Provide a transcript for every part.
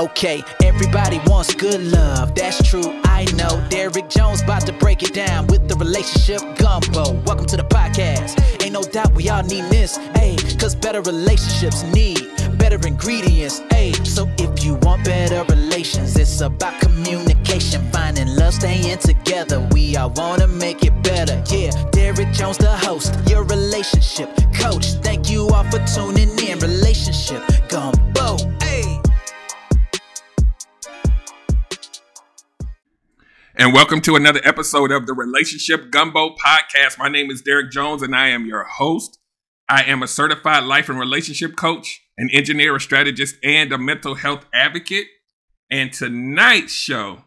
Okay, everybody wants good love, that's true, I know. Derek Jones about to break it down with the relationship gumbo. Welcome to the podcast. Ain't no doubt we all need this, ayy, cause better relationships need better ingredients, ayy. So if you want better relations, it's about communication, finding love, staying together. We all wanna make it better, yeah. Derek Jones, the host, your relationship coach. Thank you all for tuning in. Relationship gumbo, And welcome to another episode of the Relationship Gumbo Podcast. My name is Derek Jones, and I am your host. I am a certified life and relationship coach, an engineer, a strategist, and a mental health advocate. And tonight's show,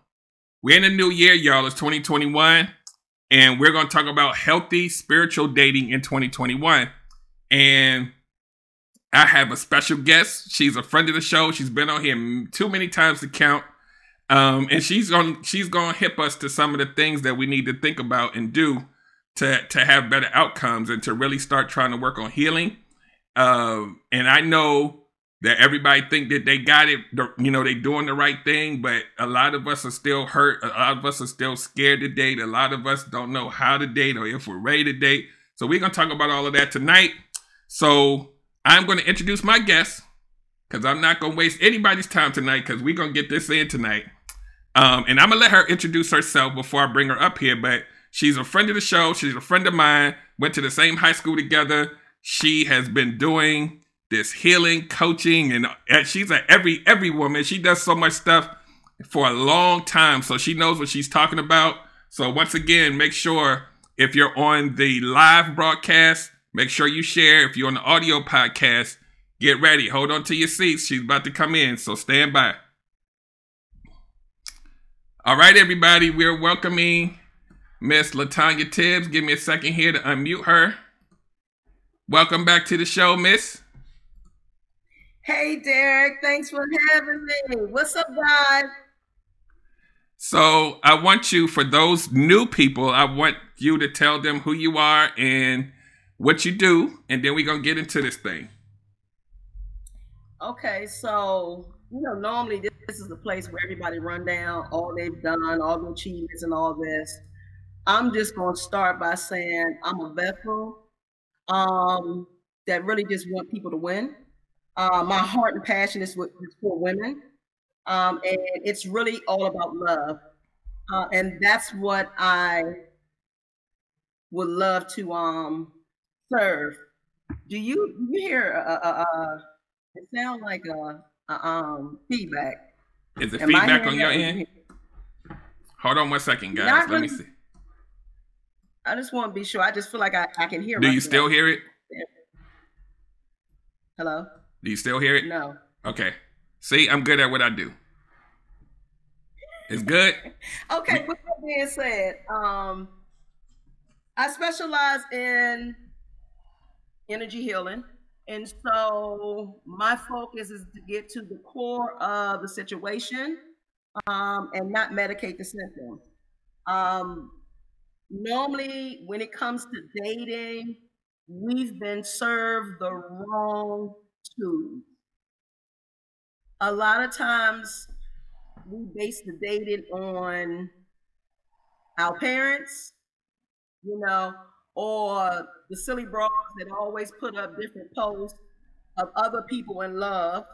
we're in a new year, y'all. It's 2021, and we're going to talk about healthy spiritual dating in 2021. And I have a special guest. She's a friend of the show. She's been on here too many times to count. Um, and she's going she's to hip us to some of the things that we need to think about and do to to have better outcomes and to really start trying to work on healing. Um, and I know that everybody think that they got it, you know, they doing the right thing, but a lot of us are still hurt. A lot of us are still scared to date. A lot of us don't know how to date or if we're ready to date. So we're gonna talk about all of that tonight. So I'm gonna introduce my guest because I'm not gonna waste anybody's time tonight because we're gonna get this in tonight. Um, and I'm gonna let her introduce herself before I bring her up here. But she's a friend of the show. She's a friend of mine. Went to the same high school together. She has been doing this healing, coaching, and she's a every every woman. She does so much stuff for a long time, so she knows what she's talking about. So once again, make sure if you're on the live broadcast, make sure you share. If you're on the audio podcast, get ready. Hold on to your seats. She's about to come in, so stand by. All right, everybody, we're welcoming Miss Latanya Tibbs. Give me a second here to unmute her. Welcome back to the show, Miss. Hey, Derek. Thanks for having me. What's up, guys? So, I want you, for those new people, I want you to tell them who you are and what you do, and then we're going to get into this thing. Okay, so you know, normally this, this is the place where everybody run down all they've done, all the achievements and all this. I'm just going to start by saying I'm a vessel um, that really just want people to win. Uh, my heart and passion is, with, is for women, um, and it's really all about love, uh, and that's what I would love to um, serve. Do you you hear? It sounds like a uh, um, feedback. Is it Am feedback on your end? Hold on one second, guys. Not Let really, me see. I just want to be sure. I just feel like I, I can hear. Do you still hear it? Hello. Do you still hear it? No. Okay. See, I'm good at what I do. It's good. okay. With that being said, um, I specialize in energy healing. And so my focus is to get to the core of the situation um, and not medicate the symptom. Um, normally, when it comes to dating, we've been served the wrong tools. A lot of times, we base the dating on our parents, you know, or the silly bras that always put up different posts of other people in love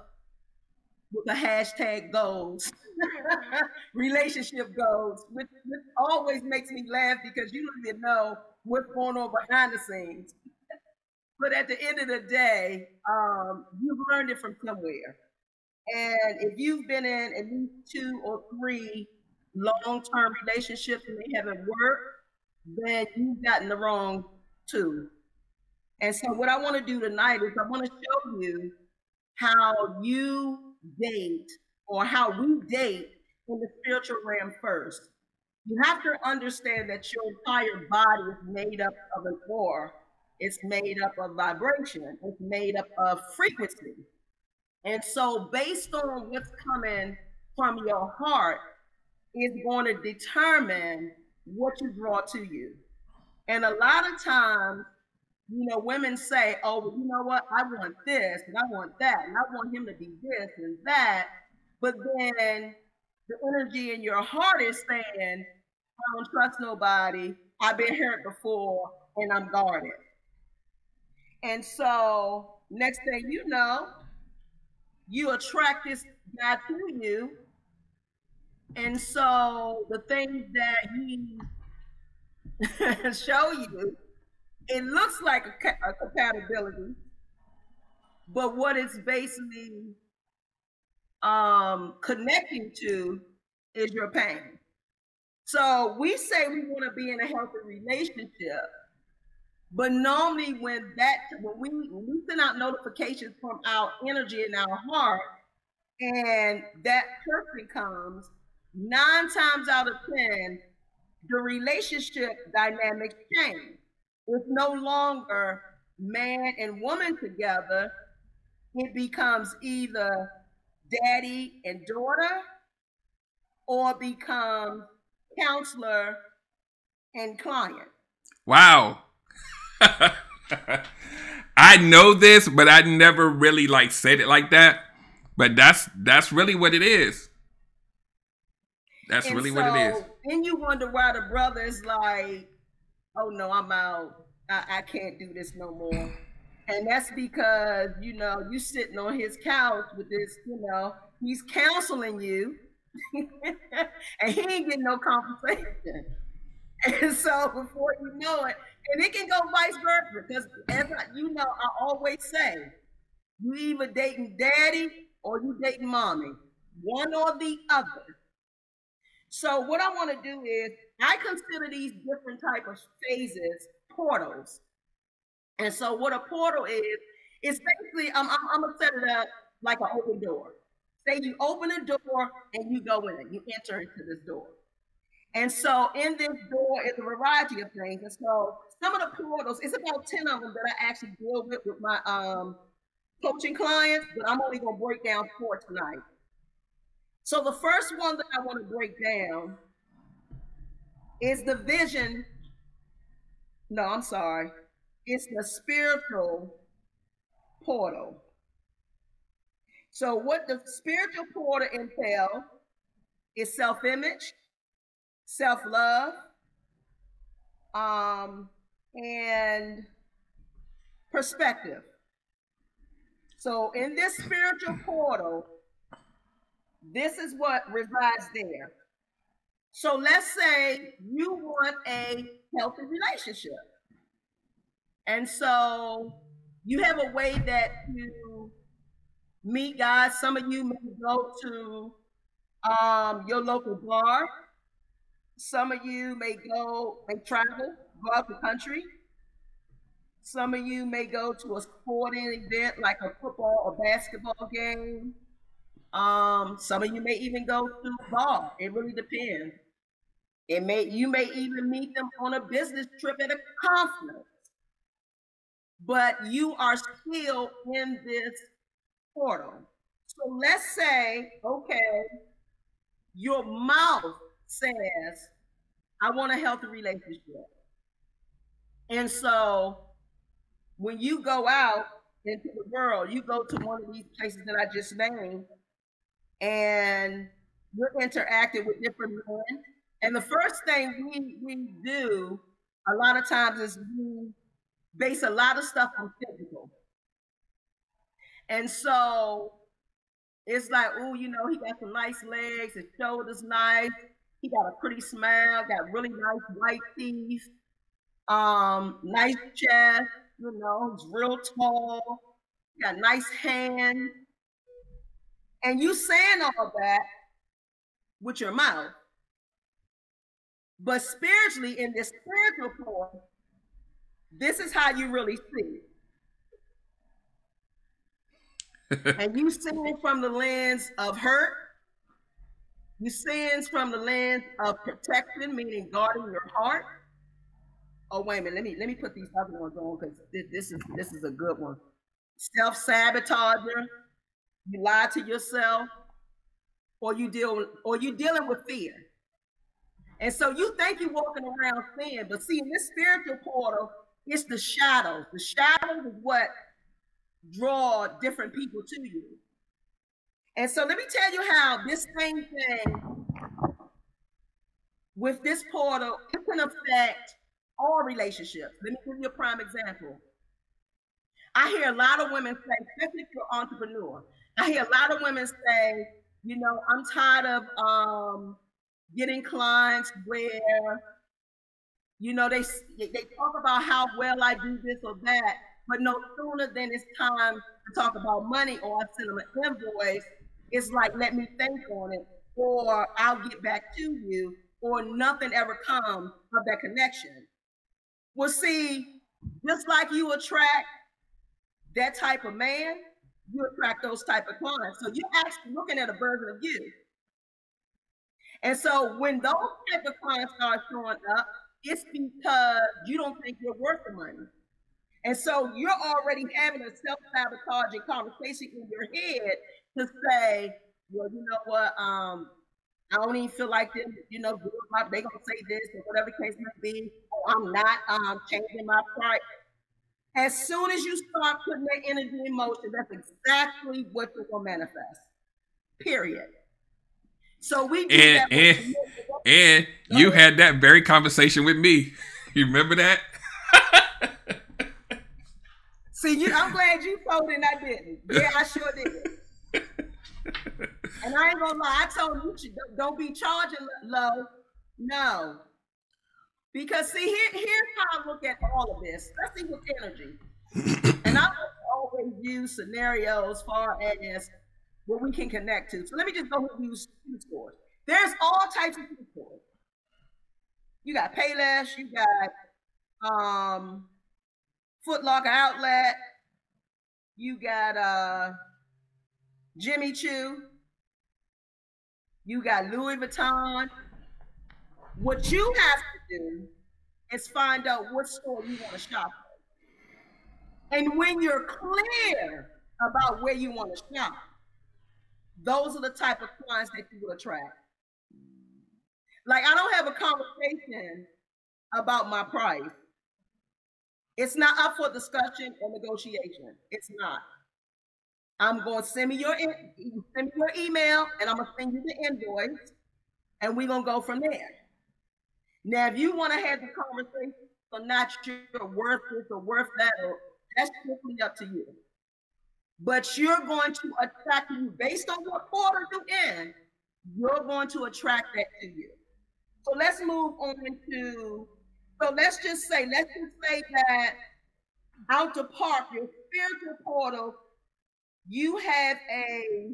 with the hashtag goals, relationship goals, which, which, always makes me laugh because you don't even know what's going on behind the scenes. but at the end of the day, um, you've learned it from somewhere. And if you've been in at least two or three long term relationships and they haven't worked, then you've gotten the wrong tool. And so, what I want to do tonight is I want to show you how you date or how we date in the spiritual realm first. You have to understand that your entire body is made up of an aura, it's made up of vibration, it's made up of frequency. And so, based on what's coming from your heart, is going to determine what you draw to you. And a lot of times, you know, women say, oh, well, you know what? I want this and I want that and I want him to be this and that. but then the energy in your heart is saying, I don't trust nobody. I've been hurt before and I'm guarded. And so, next thing you know, you attract this guy to you. And so, the things that he show you, it looks like a, a compatibility, but what it's basically um, connecting to is your pain. So we say we want to be in a healthy relationship, but normally when that when we when we send out notifications from our energy in our heart, and that person comes, nine times out of ten, the relationship dynamics change. It's no longer man and woman together. It becomes either daddy and daughter, or become counselor and client. Wow. I know this, but I never really like said it like that. But that's that's really what it is. That's and really so, what it is. Then you wonder why the brother is like, "Oh no, I'm out. I, I can't do this no more." And that's because you know you sitting on his couch with this, you know, he's counseling you, and he ain't getting no compensation. And so before you know it, and it can go vice versa because as I, you know, I always say, you either dating daddy or you dating mommy, one or the other. So what I want to do is I consider these different type of phases portals. And so what a portal is, is basically I'm, I'm, I'm gonna set it up like an open door. Say you open a door and you go in, you enter into this door. And so in this door is a variety of things. And so some of the portals, it's about 10 of them that I actually deal with with my um, coaching clients, but I'm only to break down four tonight. So the first one that I want to break down is the vision. No, I'm sorry. It's the spiritual portal. So what the spiritual portal entails is self-image, self-love, um, and perspective. So in this spiritual portal, this is what resides there. So let's say you want a healthy relationship. And so you have a way that you meet guys. Some of you may go to um, your local bar. Some of you may go, may travel, go out the country. Some of you may go to a sporting event like a football or basketball game. Um, some of you may even go to bar. It really depends. It may you may even meet them on a business trip at a conference. But you are still in this portal. So let's say, okay, your mouth says, I want a healthy relationship. And so when you go out into the world, you go to one of these places that I just named, and we're interacting with different men. And the first thing we, we do a lot of times is we base a lot of stuff on physical. And so it's like, oh, you know, he got some nice legs, his shoulders nice, he got a pretty smile, got really nice white teeth, um, nice chest, you know, he's real tall, got nice hands. And you saying all that with your mouth. But spiritually, in this spiritual form, this is how you really see it. and you seeing it from the lens of hurt, you seeing from the lens of protection, meaning guarding your heart. Oh, wait a minute. Let me let me put these other ones on because this, this is this is a good one. Self-sabotager, you lie to yourself, or you deal or you dealing with fear. And so you think you're walking around sin, but see, in this spiritual portal, it's the shadows. The shadows is what draw different people to you. And so let me tell you how this same thing with this portal it can affect all relationships. Let me give you a prime example. I hear a lot of women say, especially if you're entrepreneur, I hear a lot of women say, you know, I'm tired of um, getting clients where, you know, they they talk about how well I do this or that, but no sooner than it's time to talk about money or I send them an invoice, it's like let me think on it, or I'll get back to you, or nothing ever comes of that connection. Well, see, just like you attract that type of man, you attract those type of clients. So you're actually looking at a version of you. And so when those type of clients start showing up, it's because you don't think you're worth the money. And so you're already having a self-sabotaging conversation in your head to say, well, you know what, um, I don't even feel like them, you know, they're gonna say this or whatever the case may be. Or I'm not um, changing my price. As soon as you start putting that energy in motion, that's exactly what you're gonna manifest. Period. So we and that and, and you had that very conversation with me. You remember that? See, you, I'm glad you told it and I didn't. Yeah, I sure did. and I ain't gonna lie, I told you don't be charging low. No. Because see, here, here's how I look at all of this, especially with energy. and I always use scenarios far as what we can connect to. So let me just go and use food stores. There's all types of food stores. You got Payless, you got um Foot Locker Outlet, you got uh Jimmy Choo, you got Louis Vuitton. What you have to do is find out what store you want to shop. And when you're clear about where you want to shop, those are the type of clients that you will attract. Like I don't have a conversation about my price. It's not up for discussion or negotiation. It's not. I'm going to send me your send me your email, and I'm gonna send you the invoice, and we're gonna go from there. Now, if you want to have the conversation or not you're worth this or worth that, that's strictly up to you but you're going to attract you based on what quarter you're in. You're going to attract that to you. So let's move on to. So let's just say, let's just say that out to park your spiritual portal, you have a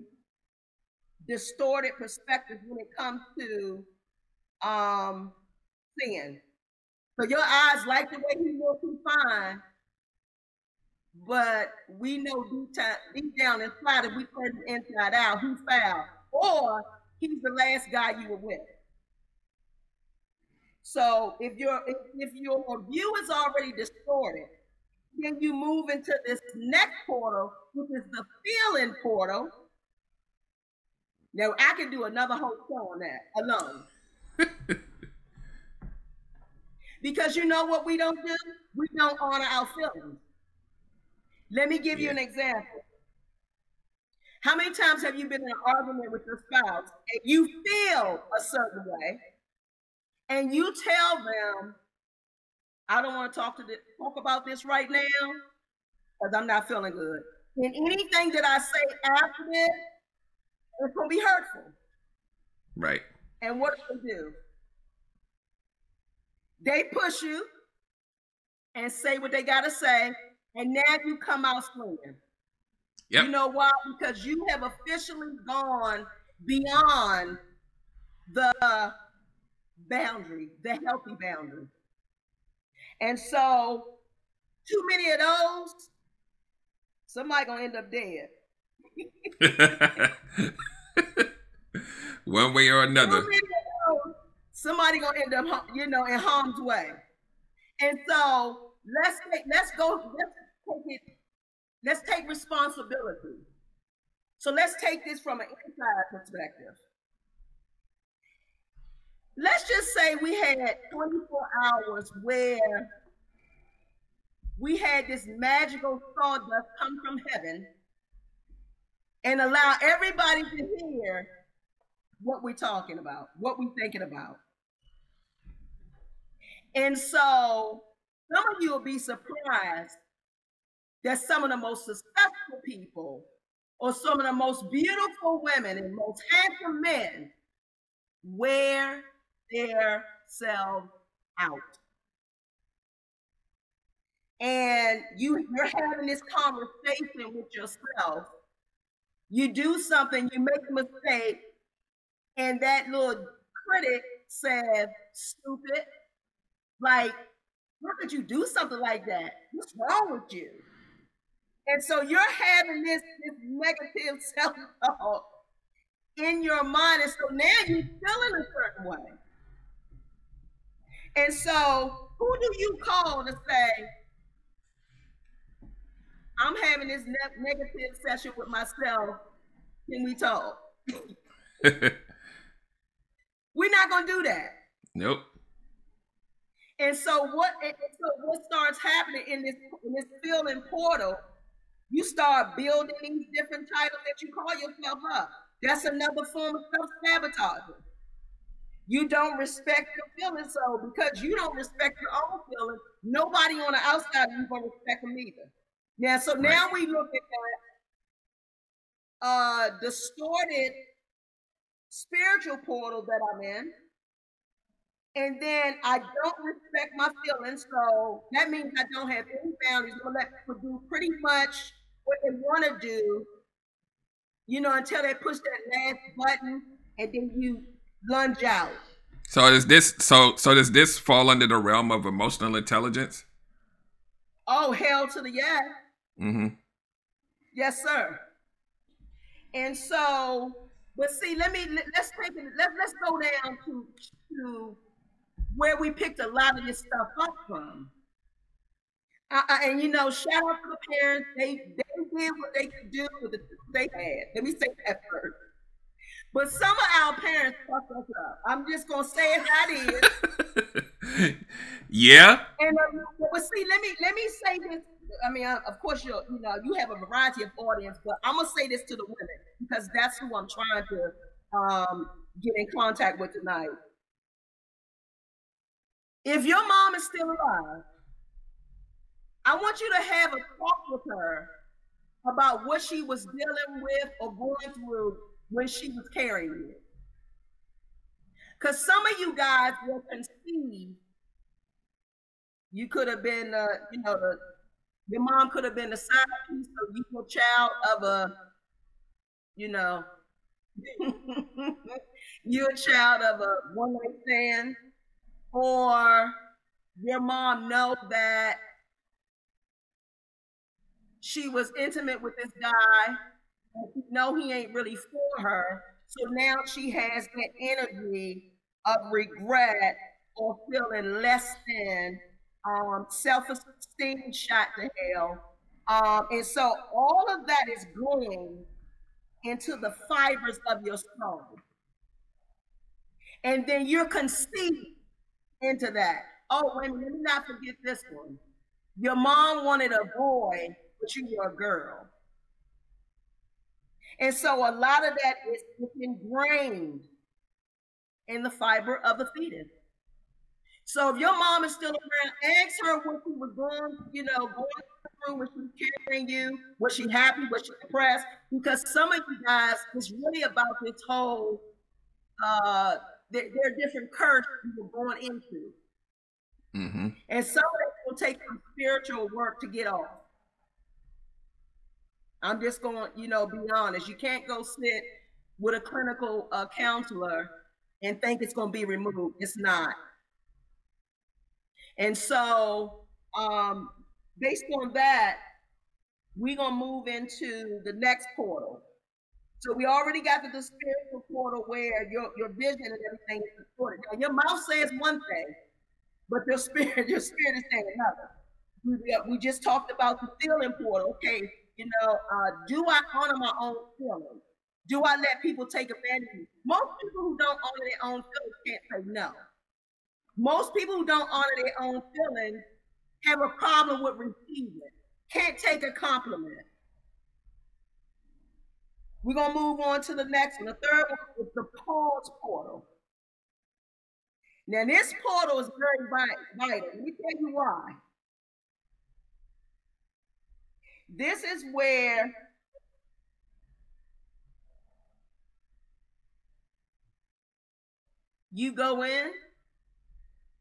distorted perspective when it comes to um sin. So your eyes like the way he looks, he's fine, but we know deep, time, deep down inside, if we turn the inside out, he foul, or he's the last guy you were with. So if your if, if your view is already distorted, then you move into this next portal, which is the feeling portal. Now I can do another whole show on that alone. because you know what we don't do? We don't honor our feelings. Let me give yeah. you an example. How many times have you been in an argument with your spouse and you feel a certain way, and you tell them, "I don't want to talk to this, talk about this right now because I'm not feeling good." And anything that I say after this, it's gonna be hurtful. Right. And what do they do? They push you and say what they gotta say, and now you come out swinging. Yep. You know why? Because you have officially gone beyond the boundary, the healthy boundary. And so, too many of those, somebody gonna end up dead. One way or another. Those, gonna end up, you know, in harm's way. And so let's take, let's go. Let's take it, let's take responsibility. So let's take this from an inside perspective. Let's just say we had 24 hours where we had this magical sawdust come from heaven and allow everybody to hear what we're talking about, what we're thinking about. And so some of you will be surprised that some of the most successful people or some of the most beautiful women and most handsome men wear their selves out. And you, you're having this conversation with yourself. You do something, you make a mistake, and that little critic says, stupid. Like, how could you do something like that? What's wrong with you? And so you're having this, this negative self-talk in your mind. And so now you feel in a certain way. And so who do you call to say, I'm having this ne- negative session with myself. Can we talk? We're not gonna do that. Nope. And so what? And so what starts happening in this in this feeling portal? You start building these different titles that you call yourself up. That's another form of self sabotaging. You don't respect your feelings, so because you don't respect your own feelings, nobody on the outside you gonna respect them either. Now, so now we look at that uh distorted spiritual portal that I'm in. And then I don't respect my feelings. So that means I don't have any boundaries. I'm gonna let people do pretty much what they want to do, you know, until they push that last button and then you lunge out. So is this so so does this fall under the realm of emotional intelligence? Oh hell to the yes. Mm-hmm. Yes, sir. And so, but see, let me let's take it. Let, let's go down to to where we picked a lot of this stuff up from. Uh, uh, and you know, shout out to the parents. They they did what they could do with the they had. Let me say that first. But some of our parents fucked us up. I'm just gonna say it how it is. yeah. And um, but see, let me let me say this. I mean, uh, of course, you you know you have a variety of audience, but I'm gonna say this to the women because that's who I'm trying to um, get in contact with tonight. If your mom is still alive, I want you to have a talk with her about what she was dealing with or going through when she was carrying it. Because some of you guys were conceived. You could have been, uh, you know, the, your mom could have been the side piece, of you child of a, you know, you're a child of a one night stand or your mom know that she was intimate with this guy she know he ain't really for her. So now she has that energy of regret or feeling less than um, self-esteem shot to hell. Um, and so all of that is going into the fibers of your soul. And then you're conceived into that. Oh, wait, let me not forget this one. Your mom wanted a boy, but you were a girl. And so a lot of that is ingrained in the fiber of the fetus. So if your mom is still around, ask her what she was going, you know, going through, what she was carrying you, was she happy, was she depressed? Because some of you guys, it's really about this whole uh there, there are different curses you were born into. Mm-hmm. And some of it will take some spiritual work to get off. I'm just going, you know, be honest. You can't go sit with a clinical uh, counselor and think it's going to be removed. It's not. And so, um, based on that, we're going to move into the next portal. So we already got to the spiritual portal where your, your vision and everything is supported. Now your mouth says one thing, but your spirit, your spirit is saying another. We, we just talked about the feeling portal. Okay, you know, uh, do I honor my own feelings? Do I let people take advantage of me? Most people who don't honor their own feelings can't say no. Most people who don't honor their own feelings have a problem with receiving, can't take a compliment We're gonna move on to the next one. The third one is the pause portal. Now, this portal is very vital. Let me tell you why. This is where you go in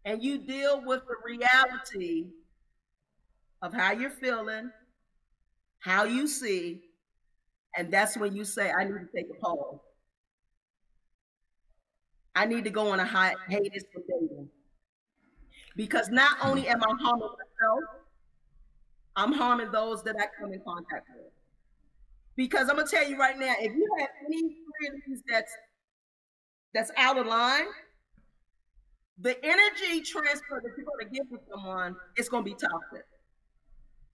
and you deal with the reality of how you're feeling, how you see, and that's when you say, I need to take a pause. I need to go on a hiatus for dating. Because not hmm. only am I harming myself, I'm harming those that I come in contact with. Because I'm gonna tell you right now, if you have any friends that's that's out of line, the energy transfer that you're gonna give to someone is gonna be toxic.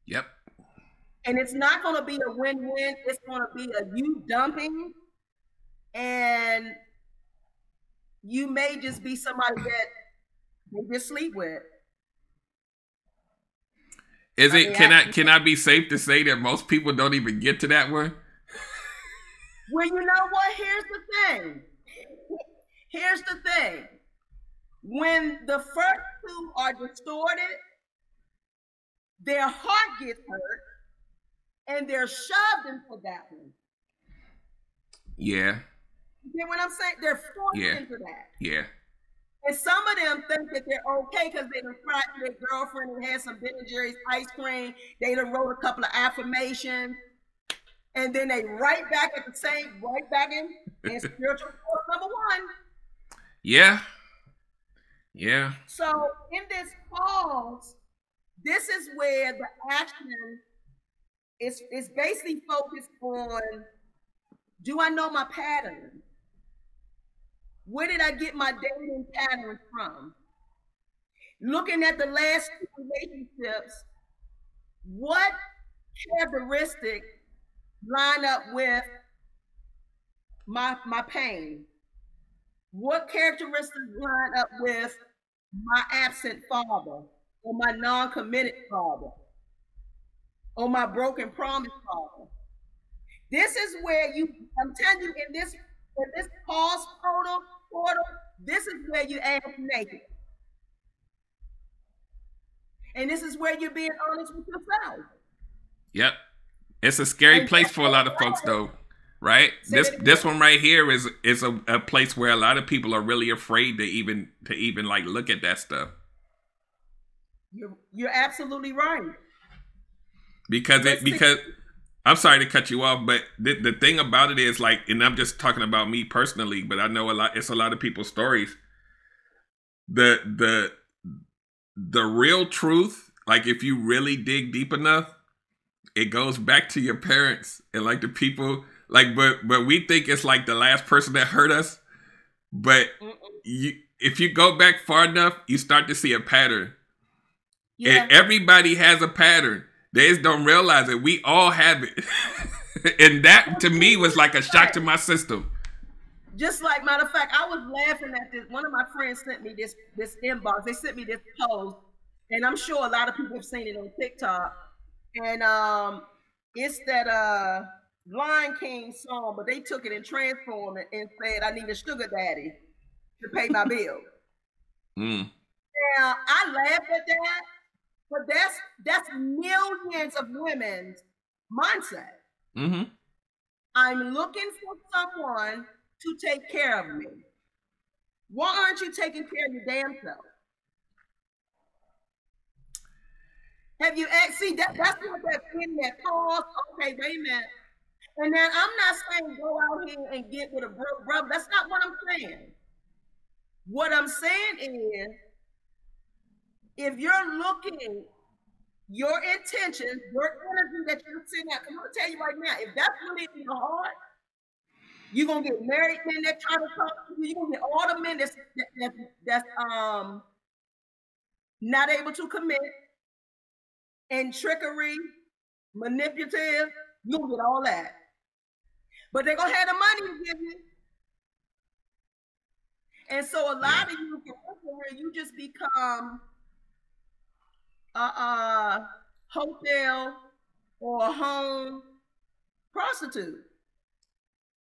Yep. And it's not gonna be a win-win. It's gonna be a you dumping, and you may just be somebody that they just sleep with. Is it? Can I can I be safe to say that most people don't even get to that one? Well, you know what? Here's the thing. Here's the thing. When the first two are distorted, their heart gets hurt, and they're shoved into that one. Yeah. You get what I'm saying? They're forced yeah. into that. Yeah. And some of them think that they're okay because they done cried to their girlfriend and had some Ben and Jerry's ice cream. They done wrote a couple of affirmations. And then they right back at the same, right back in, in spiritual force number one. Yeah. Yeah. So in this pause, this is where the action is, is basically focused on do I know my pattern? Where did I get my dating patterns from? Looking at the last two relationships, what characteristic line up with my my pain? What characteristics line up with my absent father or my non-committed father or my broken promise father? This is where you, I'm telling you, in this in this pause portal, portal, this is where you ask naked. And this is where you're being honest with yourself. Yep. It's a scary place for a lot of folks though. Right? This this one right here is is a, a place where a lot of people are really afraid to even to even like look at that stuff. You're you're absolutely right. Because it because I'm sorry to cut you off, but the, the thing about it is like, and I'm just talking about me personally, but I know a lot. It's a lot of people's stories. The the the real truth, like if you really dig deep enough, it goes back to your parents and like the people, like but but we think it's like the last person that hurt us, but you if you go back far enough, you start to see a pattern. Yeah. And everybody has a pattern they just don't realize it. We all have it. and that to me was like a shock to my system. Just like matter of fact, I was laughing at this. One of my friends sent me this this inbox. They sent me this post, and I'm sure a lot of people have seen it on TikTok. And um, it's that uh Lion King song, but they took it and transformed it and said, "I need a sugar daddy to pay my bill." Mm. Now I laughed at that but that's that's millions of women's mindset. Mm-hmm. I'm looking for someone to take care of me. Why aren't you taking care of your damn self? Have you see that that's what that in that pause? Okay, wait a minute. And then I'm not saying go out here and get with a broke brother. That's not what I'm saying. What I'm saying is if you're looking, your intention, your energy that you're sending out, I'm gonna tell you right now, if that's really in your heart, you're gonna get married men that try to talk to you, you're gonna get all the men that's that, that's um not able to commit and trickery, manipulative, you'll get all that. But they're gonna have the money to give you. And so a lot of you get where you just become a, a hotel or a home prostitute.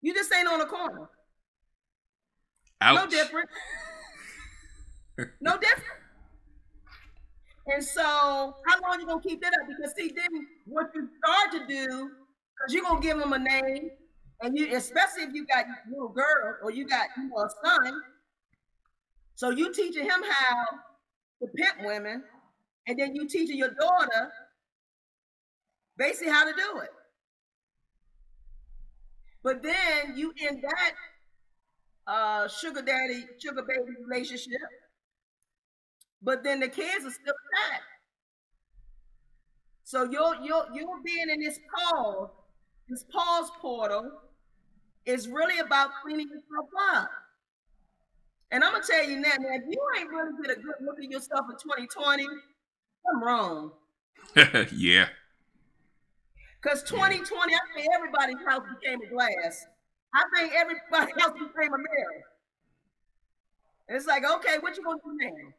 You just ain't on the corner. Ouch. No different. no different. And so, how long you gonna keep that up? Because see, then what you start to do, because you're gonna give them a name, and you, especially if you got little girl or you got you know, a son, so you teaching him how to pimp women, and then you teaching your daughter basically how to do it. But then you in that uh, sugar daddy, sugar baby relationship, but then the kids are still attached. So you're you're you're being in this pause, this pause portal is really about cleaning yourself up. And I'm gonna tell you now, man, if you ain't really get a good look at yourself in 2020, I'm wrong. yeah. Because 2020, I think everybody's house became a glass. I think everybody's house became a mirror. And it's like, okay, what you gonna do now?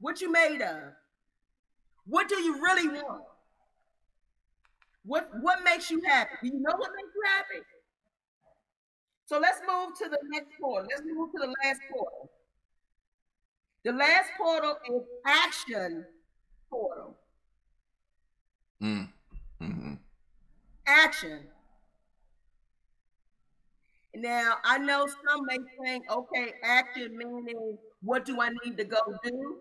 What you made of? What do you really want? What what makes you happy? Do you know what makes you happy? So let's move to the next portal. Let's move to the last portal. The last portal is action portal. Mm. Mm-hmm. Action. Now, I know some may think, okay, action meaning what do I need to go do?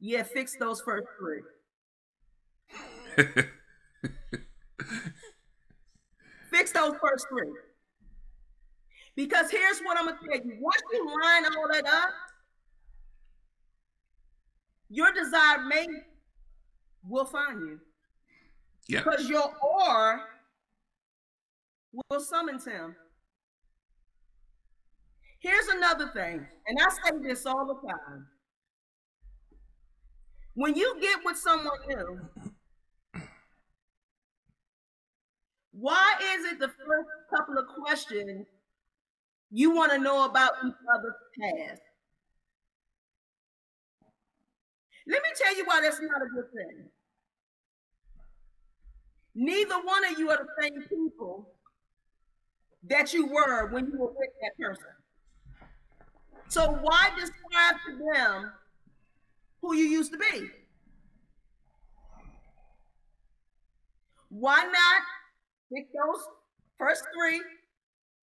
Yeah, fix those first three. fix those first three. Because here's what I'm gonna tell you. Once you line all that up, your desired mate will find you. Yeah. Because your or will summon him. Here's another thing, and I say this all the time. When you get with someone new, why is it the first couple of questions you want to know about each other's past? Let me tell you why that's not a good thing. Neither one of you are the same people that you were when you were with that person. So why describe to them who you used to be? Why not pick those first three,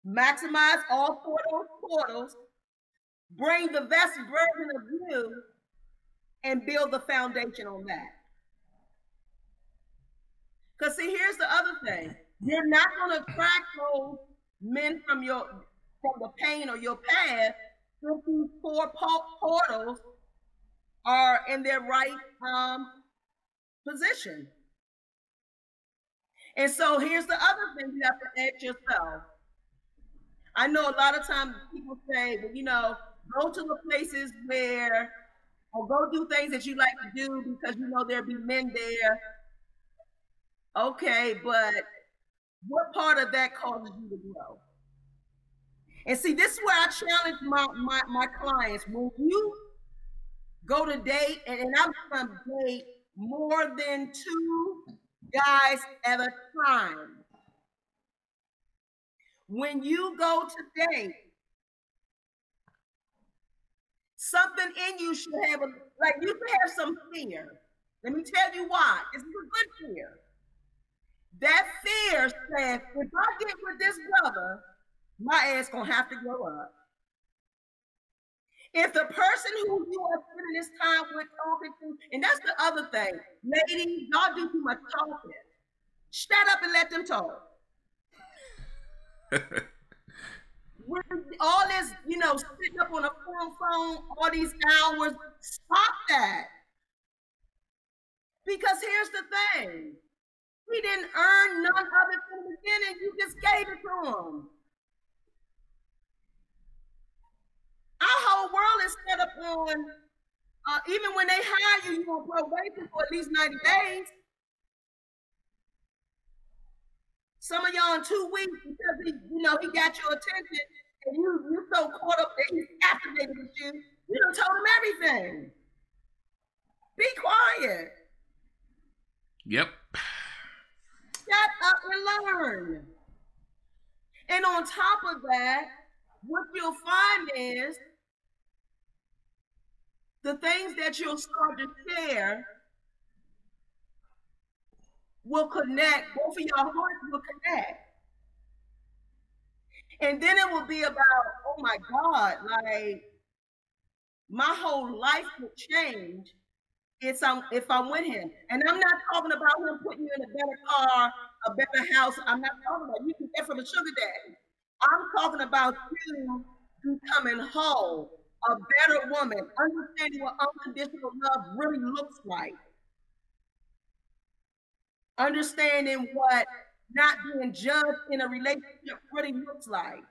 maximize all four of those portals, bring the best version of you, and build the foundation on that? Because see, here's the other thing. You're not gonna crack those men from your from the pain or your past if these four portals are in their right um, position. And so here's the other thing you have to ask yourself. I know a lot of times people say, well, you know, go to the places where, or go do things that you like to do because you know there'll be men there. Okay, but what part of that causes you to grow? And see, this is where I challenge my, my, my clients. When you go to date, and, and I'm going to date more than two guys at a time. When you go today, something in you should have a like you should have some fear. Let me tell you why. It's a good fear. That fear says, if I get with this brother, my ass gonna have to grow up. If the person who you are spending this time with talking to, and that's the other thing, ladies, y'all do too much talking. Shut up and let them talk. All this, you know, sitting up on a phone phone all these hours, stop that. Because here's the thing. He didn't earn none of it from the beginning. You just gave it to him. Our whole world is set up on, uh, even when they hire you, you're on probation for at least 90 days. Some of y'all in two weeks because he, you know, he got your attention and you you so caught up that he's captivated with you. You done told him everything. Be quiet. Yep. shut up and learn. And on top of that, what you'll find is the things that you'll start to share will connect, both of your hearts will connect. And then it will be about, oh my God, like my whole life will change if I'm if I'm with him. And I'm not talking about him putting you in a better car, a better house. I'm not talking about you can get from a sugar daddy. I'm talking about you becoming whole, a better woman, understanding what unconditional love really looks like. Understanding what not being judged in a relationship really looks like.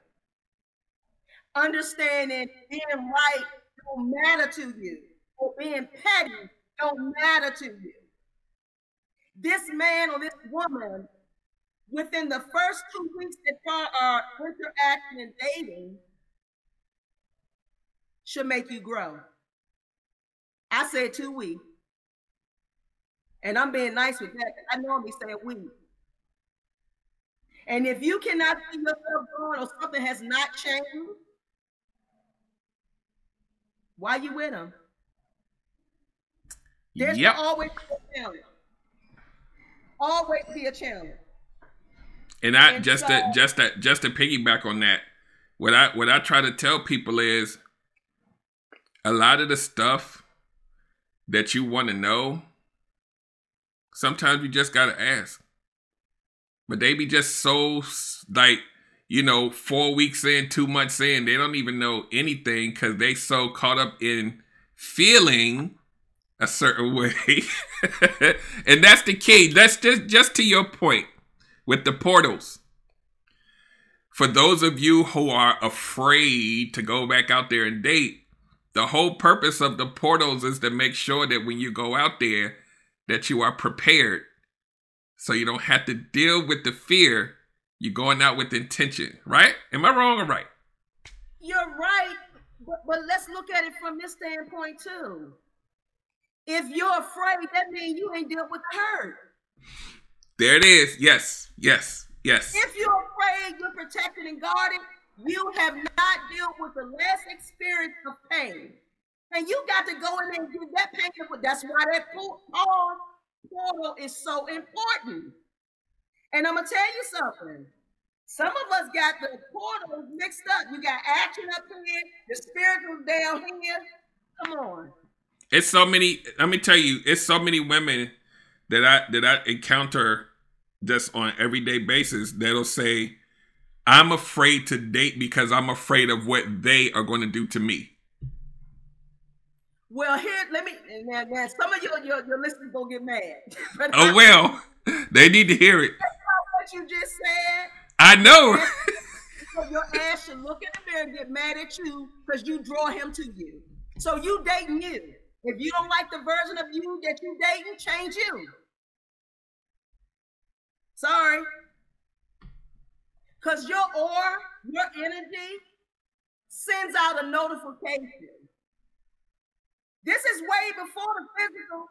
Understanding being right don't matter to you, or being petty don't matter to you. This man or this woman, within the first two weeks that y'all are interacting and dating, should make you grow. I said two weeks. And I'm being nice with that. I normally say week. And if you cannot see yourself growing or something has not changed, why you with them? There's yep. always a challenge. Always be a challenge. And I and just so, to just to just to piggyback on that, what I what I try to tell people is a lot of the stuff that you want to know, sometimes you just gotta ask. But they be just so like, you know, four weeks in, two months in, they don't even know anything because they so caught up in feeling a certain way. and that's the key. That's just just to your point with the portals. For those of you who are afraid to go back out there and date, the whole purpose of the portals is to make sure that when you go out there that you are prepared. So you don't have to deal with the fear. You're going out with intention, right? Am I wrong or right? You're right. But, but let's look at it from this standpoint too. If you're afraid, that means you ain't dealt with the hurt. There it is. Yes, yes, yes. If you're afraid, you're protected and guarded, you have not dealt with the less experience of pain. And you got to go in there and get that pain. That's why that portal is so important. And I'm gonna tell you something. Some of us got the portals mixed up. You got action up here, the spiritual down here. Come on. It's so many. Let me tell you, it's so many women that I that I encounter just on everyday basis that'll say, "I'm afraid to date because I'm afraid of what they are going to do to me." Well, here, let me. Now, now some of your your, your listeners gonna get mad. oh well, they need to hear it. what you just said. I know. your ass should look in the mirror and get mad at you because you draw him to you. So you dating you. If you don't like the version of you that you dating, change you. Sorry. Because your aura, your energy sends out a notification. This is way before the physical.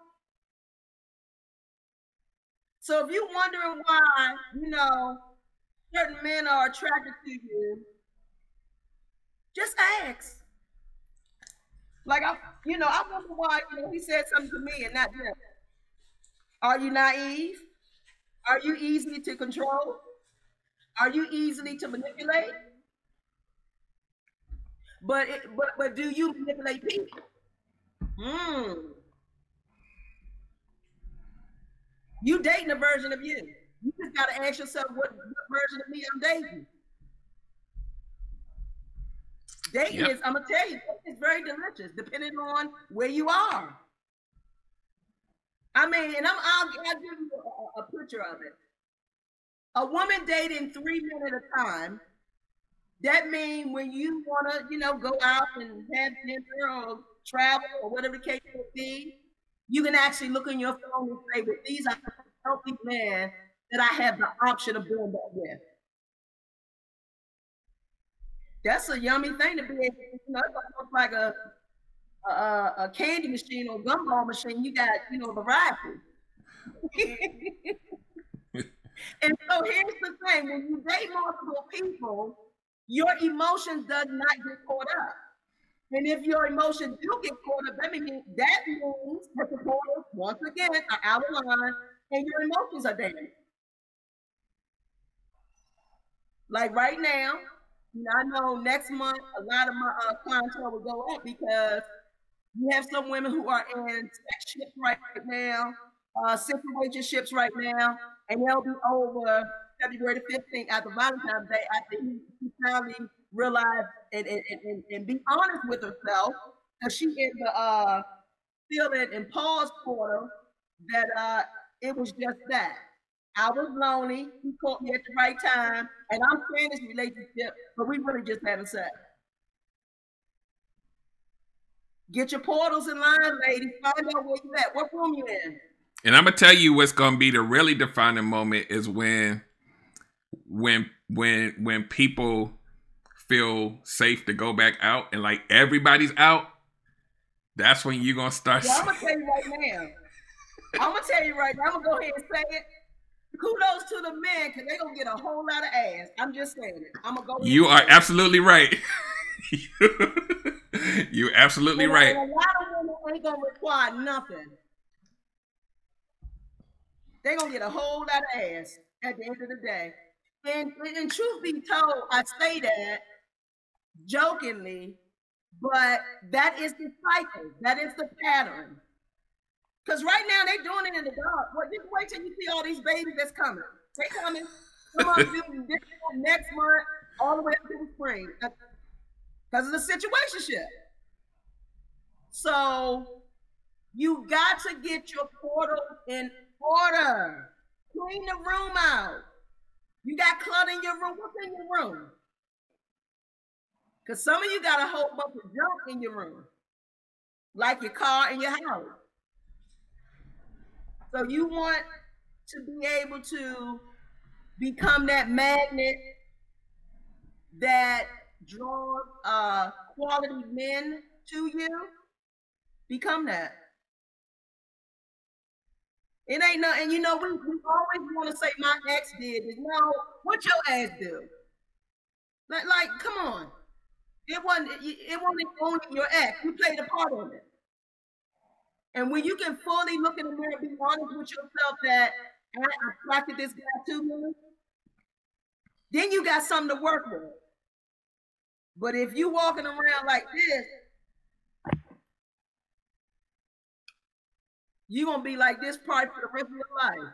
So if you're wondering why, you know, certain men are attracted to you, just ask. Like I, you know, I wonder why you know, he said something to me and not them. Are you naive? Are you easily to control? Are you easily to manipulate? But it, but but do you manipulate people? Hmm. You dating a version of you. You just gotta ask yourself what, what version of me I'm dating. Dating yep. is, I'm gonna tell you, it's very delicious, depending on where you are. I mean, and I'm I'll, I'll give you a, a, picture of it. A woman dating three men at a time. That means when you wanna, you know, go out and have dinner or travel or whatever the case may be, you can actually look on your phone and say, "With these are healthy men that I have the option of doing that with." that's a yummy thing to be able to, you know, it's like a, a, a candy machine or gumball machine. You got, you know, variety. And so here's the thing: when you date multiple people, your emotions does not get caught up. And if your emotions do get caught up, that means that means the portals once again are out of line and your emotions are damaged. Like right now, I know next month a lot of my uh, clientele will go up because we have some women who are in ships right now, uh, situationships right now, and they'll be over February the 15th after Valentine's Day after he finally realized and, and, and, and, be honest with herself because she in the uh, feeling in pause portal that uh, it was just that. I was lonely. He caught me at the right time, and I'm saying this relationship, but we really just having sex. Get your portals in line, ladies. Find out where you at. What room you in? And I'm gonna tell you what's gonna be the really defining moment is when, when, when, when people feel safe to go back out and like everybody's out. That's when you're gonna start. Well, I'm gonna tell you right now. I'm gonna tell you right now. I'm gonna go ahead and say it. Kudos to the men because they gonna get a whole lot of ass. I'm just saying it. I'm gonna go. You are absolutely right. You're absolutely and right. A lot of women ain't gonna require nothing. They gonna get a whole lot of ass at the end of the day. And, and truth be told, I say that jokingly, but that is the cycle. That is the pattern. Because right now they're doing it in the dark. Well, just wait till you see all these babies that's coming. They coming. Some of them next month, all the way up to the spring, uh, because of the situation. So you got to get your portal in order. Clean the room out. You got clutter in your room. What's in your room? Because some of you got a whole bunch of junk in your room, like your car and your house. So you want to be able to become that magnet that draws uh, quality men to you. Become that. It ain't nothing. And you know, we, we always want to say my ex did. No, what your ass do? Like, like, come on. It wasn't it wasn't only your ex. You played a part in it. And when you can fully look in the mirror and be honest with yourself that I attracted this guy to me, then you got something to work with. But if you walking around like this, you're gonna be like this probably for the rest of your life.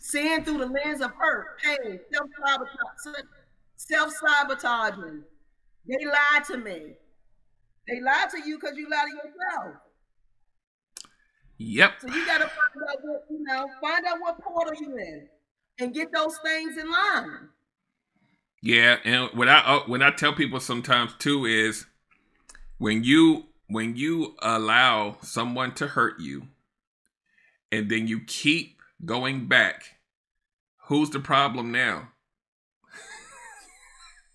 Seeing through the lens of hurt, pain, self-sabotage, self-sabotaging. They lied to me. They lied to you because you lied to yourself. Yep. So you gotta find out what you know, find out what portal you're in and get those things in line. Yeah, and what I uh, what I tell people sometimes too is when you when you allow someone to hurt you and then you keep going back, who's the problem now?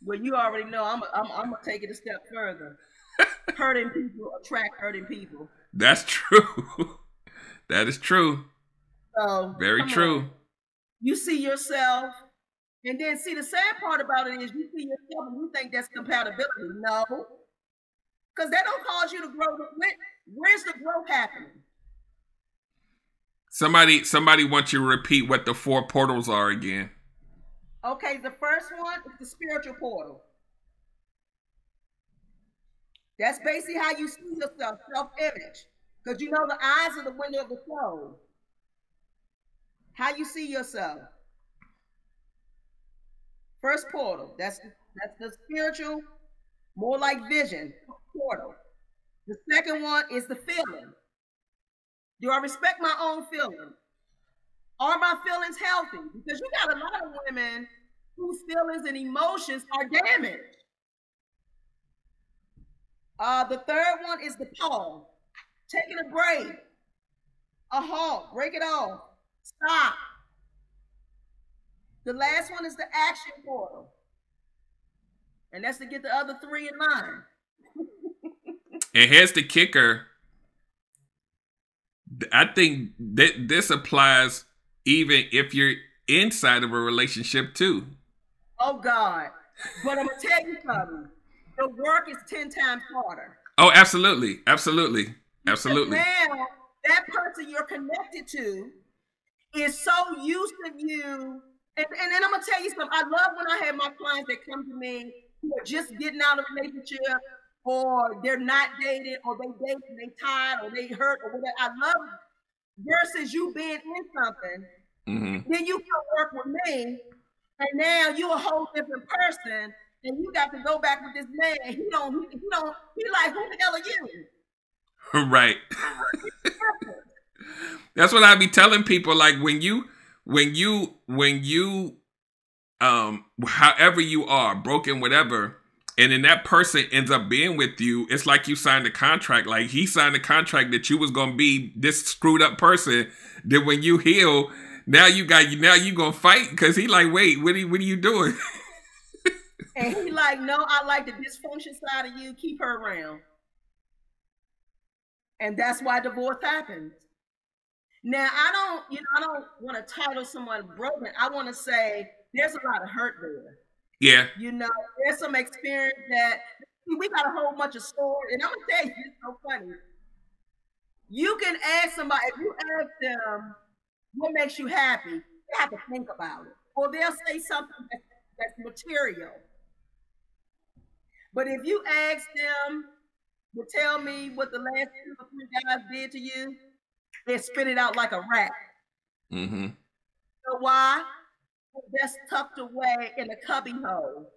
Well, you already know I'm I'm, I'm gonna take it a step further. hurting people attract hurting people. That's true. that is true. So very true. On. You see yourself, and then see the sad part about it is you see yourself and you think that's compatibility. No, because that don't cause you to grow. Where's the growth happening? Somebody, somebody wants you to repeat what the four portals are again. Okay, the first one is the spiritual portal. That's basically how you see yourself, self-image. Because you know the eyes are the window of the soul. How you see yourself. First portal. That's that's the spiritual, more like vision portal. The second one is the feeling. Do I respect my own feelings? Are my feelings healthy? Because you got a lot of women whose feelings and emotions are damaged. Uh, the third one is the pause, taking a break, a halt, break it off, stop. The last one is the action portal, and that's to get the other three in line. and here's the kicker. I think that this applies even if you're inside of a relationship too. Oh God. But I'm gonna tell you something. The work is ten times harder. Oh, absolutely. Absolutely. Absolutely. Because now that person you're connected to is so used to you. And, and then I'm gonna tell you something. I love when I have my clients that come to me who are just getting out of a relationship or they're not dated or they date and they tired or they hurt or whatever. I love versus you being in something. Mm-hmm. Then you come work with me, and now you're a whole different person, and you got to go back with this man. He don't. He, don't. He like who the hell are you? Right. That's what I be telling people. Like when you, when you, when you, um, however you are, broken, whatever and then that person ends up being with you. It's like you signed a contract. Like he signed a contract that you was gonna be this screwed up person. Then when you heal now you got you now you gonna fight? Because he like wait what are, you, what are you doing? And he like no i like the dysfunction side of you. Keep her around. And that's why divorce happens now i don't you know i don't want to title someone broken. I want to say there's a lot of hurt there yeah. You know, there's some experience that we got a whole bunch of stories, and I'm gonna tell you, it's so funny. You can ask somebody if you ask them what makes you happy, they have to think about it, or they'll say something that's, that's material. But if you ask them to tell me what the last two or three guys did to you, they spit it out like a rat. Mm-hmm. So why? That's tucked away in a cubbyhole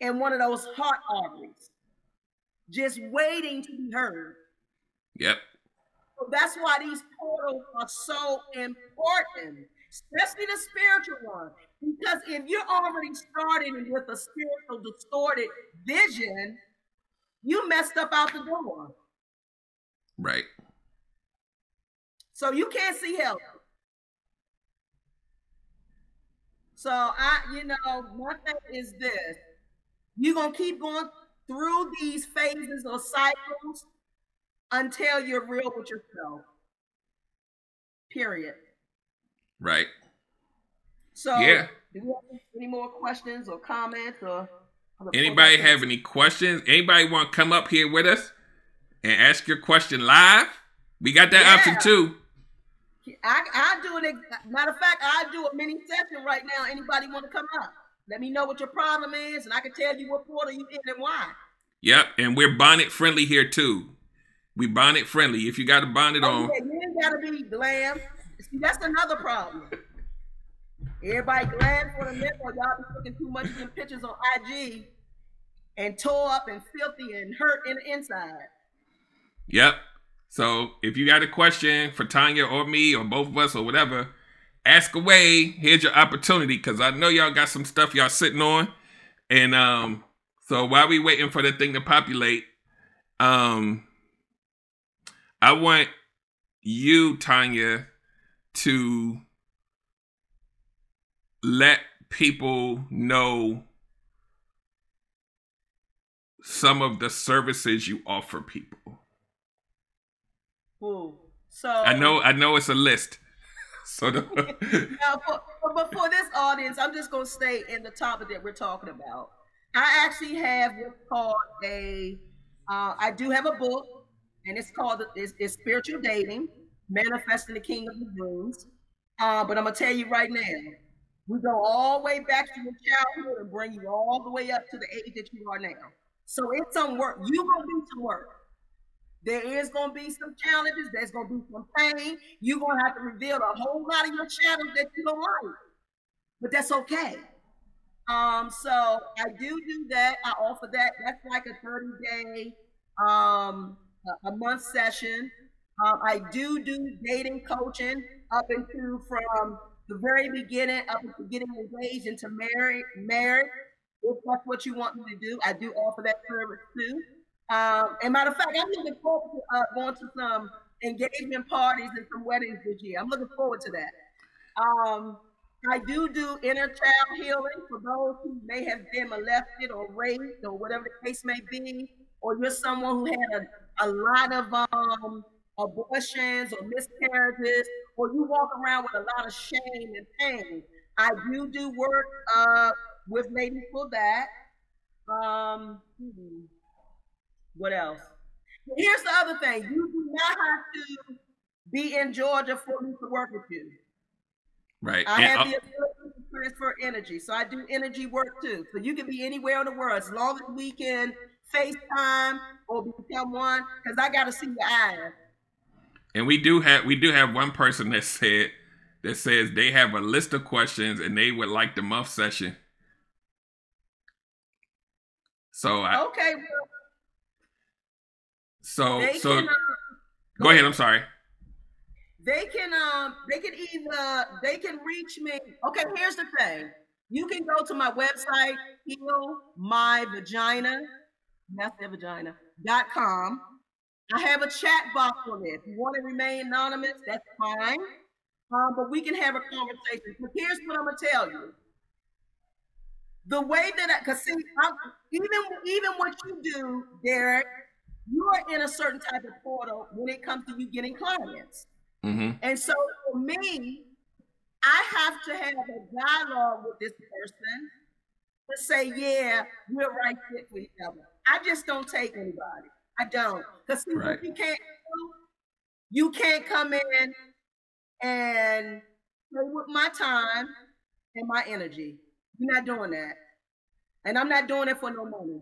in one of those heart arteries, just waiting to be heard. Yep. So that's why these portals are so important, especially the spiritual one. Because if you're already starting with a spiritual distorted vision, you messed up out the door. Right. So you can't see help. So I, you know, one thing is this: you're gonna keep going through these phases or cycles until you're real with yourself. Period. Right. So yeah. Do we have any more questions or comments or? Anybody have any questions? Anybody want to come up here with us and ask your question live? We got that yeah. option too. I I do it. Matter of fact, I do a mini session right now. Anybody want to come up? Let me know what your problem is, and I can tell you what portal you in and why. Yep, and we're bonnet friendly here too. We bonnet friendly. If you got a bonnet oh, on, yeah, you ain't gotta be glam. See, that's another problem. Everybody glam for the nipple. Y'all be looking too much in pictures on IG and tore up and filthy and hurt in the inside. Yep. So if you got a question for Tanya or me or both of us or whatever, ask away. Here's your opportunity because I know y'all got some stuff y'all sitting on. And um, so while we waiting for the thing to populate, um, I want you, Tanya, to let people know some of the services you offer people. So I know I know it's a list. So the now, for, but for this audience, I'm just gonna stay in the topic that we're talking about. I actually have what's called a. Uh, I do have a book, and it's called it's, it's spiritual dating, manifesting the king of the dreams. Uh, but I'm gonna tell you right now, we go all the way back to your childhood and bring you all the way up to the age that you are now. So it's some work. You gonna do some work. There is going to be some challenges. There's going to be some pain. You're going to have to reveal a whole lot of your shadows that you don't like. But that's okay. Um, so I do do that. I offer that. That's like a 30 day, um, a, month session. Um, I do do dating coaching up into from the very beginning up into getting engaged into married, married. If that's what you want me to do, I do offer that service too. Um, and matter of fact, I'm looking forward to uh, going to some engagement parties and some weddings this year. I'm looking forward to that. Um, I do do inner child healing for those who may have been molested or raped or whatever the case may be, or you're someone who had a, a lot of um, abortions or miscarriages, or you walk around with a lot of shame and pain. I do do work uh, with ladies for that. Um, hmm. What else? Here's the other thing: you do not have to be in Georgia for me to work with you. Right. I And, have uh, the ability to transfer energy, so I do energy work too. So you can be anywhere in the world as long as we can FaceTime or become one. Because I got to see your eyes. And we do have we do have one person that said that says they have a list of questions and they would like the muff session. So I Okay, well, so they so can. Uh, go ahead. I'm sorry. they can um they can either they can reach me okay here's the thing you can go to my website heal my vagina that's their vagina dot com i have a chat box on there. if you want to remain anonymous that's fine um, but we can have a conversation but here's what i'm gonna tell you the way that i because see I'm, even even what you do derek you are in a certain type of portal when it comes to you getting clients hmm and so for me, I have to have a dialogue with this person to say, yeah, we're right fit for each other. I just don't take anybody. I don't. Because Right. you can't you can't come in and play with my time and my energy. You're not doing that. And I'm not doing it for no money.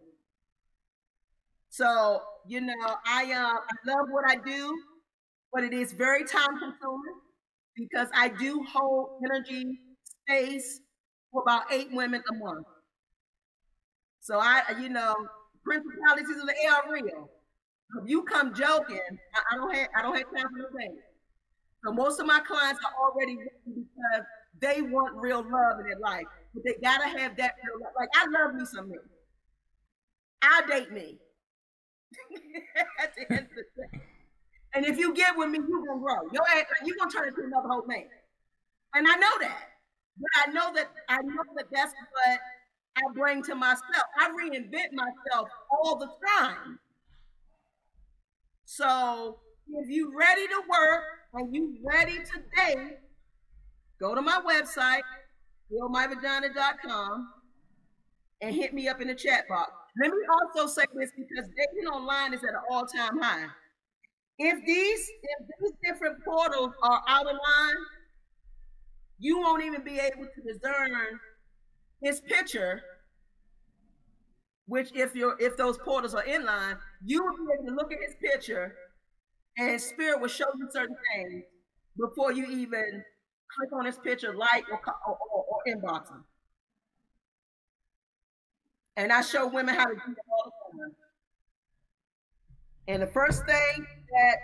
So, you know, I uh I love what I do but it is very time consuming because I do hold energy space for about eight women a month. So I, you know, principalities of the air are real. If you come joking, I, I don't have I don't have time for no things. So most of my clients are already because they want real love in their life, but they gotta have that real love. Like I love me some me. I'll date me. At the end of the day. And if you get with me, you're gonna grow. You're gonna turn into another whole man. And I know that. But I know that I know that that's what I bring to myself. I reinvent myself all the time. So if you're ready to work and you're ready to date, go to my website, healmyvagina.com, and hit me up in the chat box. Let me also say this because dating online is at an all-time high. If these if these different portals are out of line, you won't even be able to discern his picture. Which, if you're if those portals are in line, you will be able to look at his picture, and spirit will show you certain things before you even click on his picture, like or or, or, or inbox him. And I show women how to do that all the time. And the first thing that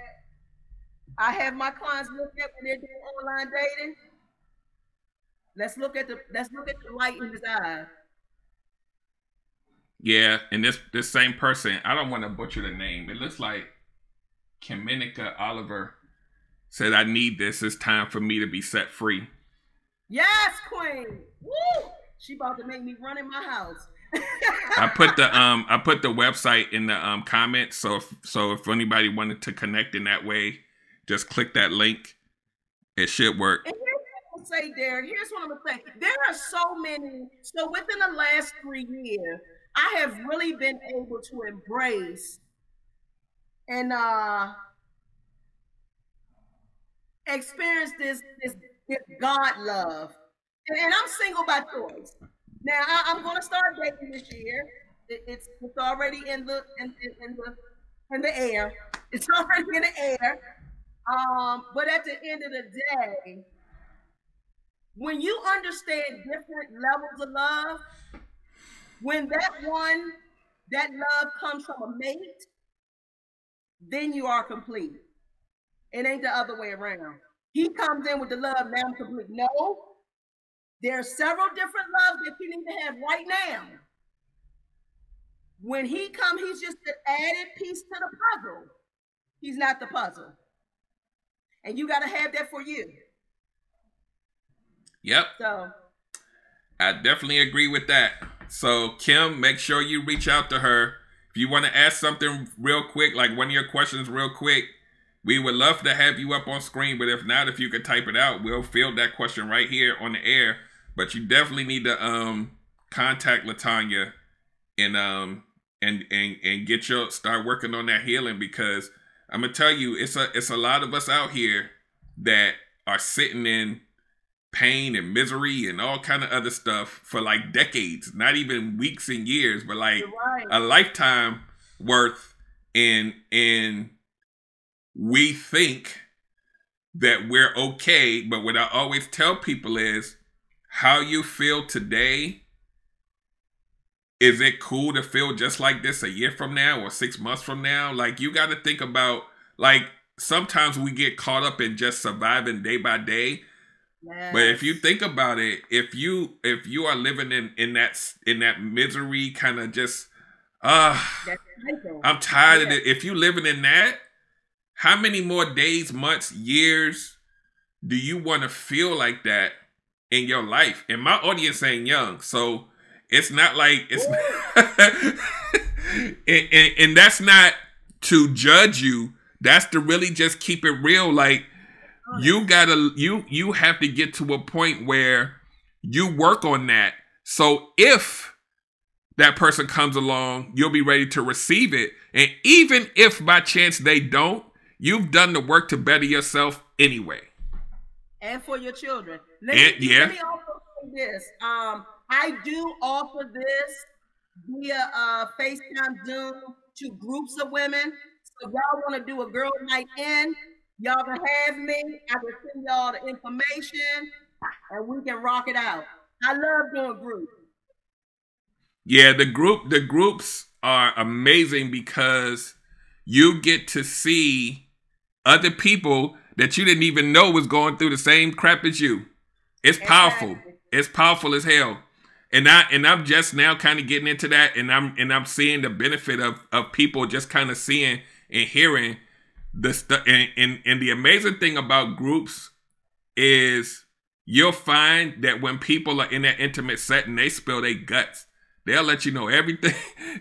I have my clients look at when they're doing online dating, let's look at the let's look at the light in his eyes. Yeah, and this this same person, I don't want to butcher the name. It looks like Kamenika Oliver said, "I need this. It's time for me to be set free." Yes, Queen. Woo! She about to make me run in my house. I put the um I put the website in the um comments. So if, so if anybody wanted to connect in that way, just click that link. It should work. And here's what I'm gonna say, Derek. Here's what I'm gonna say. There are so many. So within the last three years, I have really been able to embrace and uh experience this this, this God love. And, and I'm single by choice. Now I, am gonna start dating this year. It, it's it's already in the in, in, in the in the air. It's already in the air. Um, but at the end of the day, when you understand different levels of love, when that one, that love comes from a mate, then you are complete. It ain't the other way around. He comes in with the love, now I'm complete. No, there are several different loves that you need to have right now. When he comes, he's just an added piece to the puzzle. He's not the puzzle. And you got to have that for you. Yep, So, I definitely agree with that. So Kim, make sure you reach out to her if you want to ask something real quick, like one of your questions real quick. we would love to have you up on screen, but if not, if you could type it out, we'll field that question right here on the air. But you definitely need to um contact Latanya and um and and and get your start working on that healing because I'm gonna tell you it's a it's a lot of us out here that are sitting in pain and misery and all kind of other stuff for like decades, not even weeks and years, but like right. a lifetime worth and and we think that we're okay, but what I always tell people is how you feel today is it cool to feel just like this a year from now or six months from now? Like you got to think about like sometimes we get caught up in just surviving day by day. Yes. But if you think about it, if you if you are living in in that in that misery, kind of just uh I'm tired of it. If you living in that, how many more days, months, years do you want to feel like that in your life? And my audience ain't young, so it's not like it's and, and, and that's not to judge you. That's to really just keep it real. Like you gotta you you have to get to a point where you work on that. So if that person comes along, you'll be ready to receive it. And even if by chance they don't, you've done the work to better yourself anyway. And for your children. Let me, yeah. Let me also say this. Um, I do offer this via uh, FaceTime Zoom to groups of women. So y'all want to do a girl night in, y'all can have me. I can send y'all the information and we can rock it out. I love doing groups. Yeah, the group the groups are amazing because you get to see other people that you didn't even know was going through the same crap as you. It's powerful. It's powerful as hell and I and I'm just now kind of getting into that, and I'm and I'm seeing the benefit of of people just kind of seeing and hearing the stuff. And, and and the amazing thing about groups is you'll find that when people are in that intimate setting, they spill their guts. They'll let you know everything.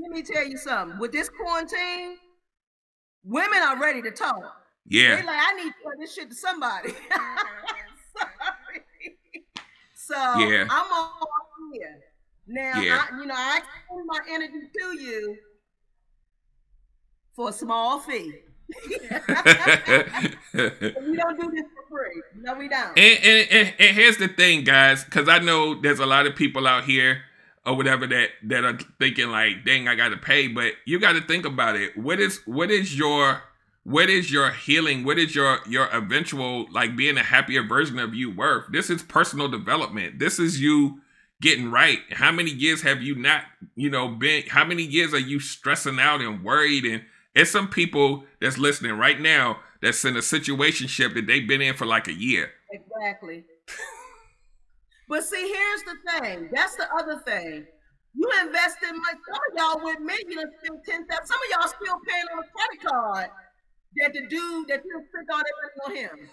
let me tell you something. With this quarantine, women are ready to talk. Yeah. They like, I need to tell this shit to somebody. So yeah. I'm all here. Now, yeah. I, you know, I extend my energy to you for a small fee. we don't do this for free. No, we don't. And, and, and, and here's the thing, guys, because I know there's a lot of people out here or whatever that that are thinking like, dang, I gotta pay. But you gotta think about it. What is what is your what is your healing? What is your your eventual like being a happier version of you worth? This is personal development. This is you getting right. How many years have you not you know been how many years are you stressing out and worried? And it's some people that's listening right now that's in a situation ship that they've been in for like a year. Exactly. But see here's the thing. That's the other thing. You invested money. Some of y'all with me, you spend ten thousand. Some of y'all still paying on a credit card that the dude that you spent all that money on him.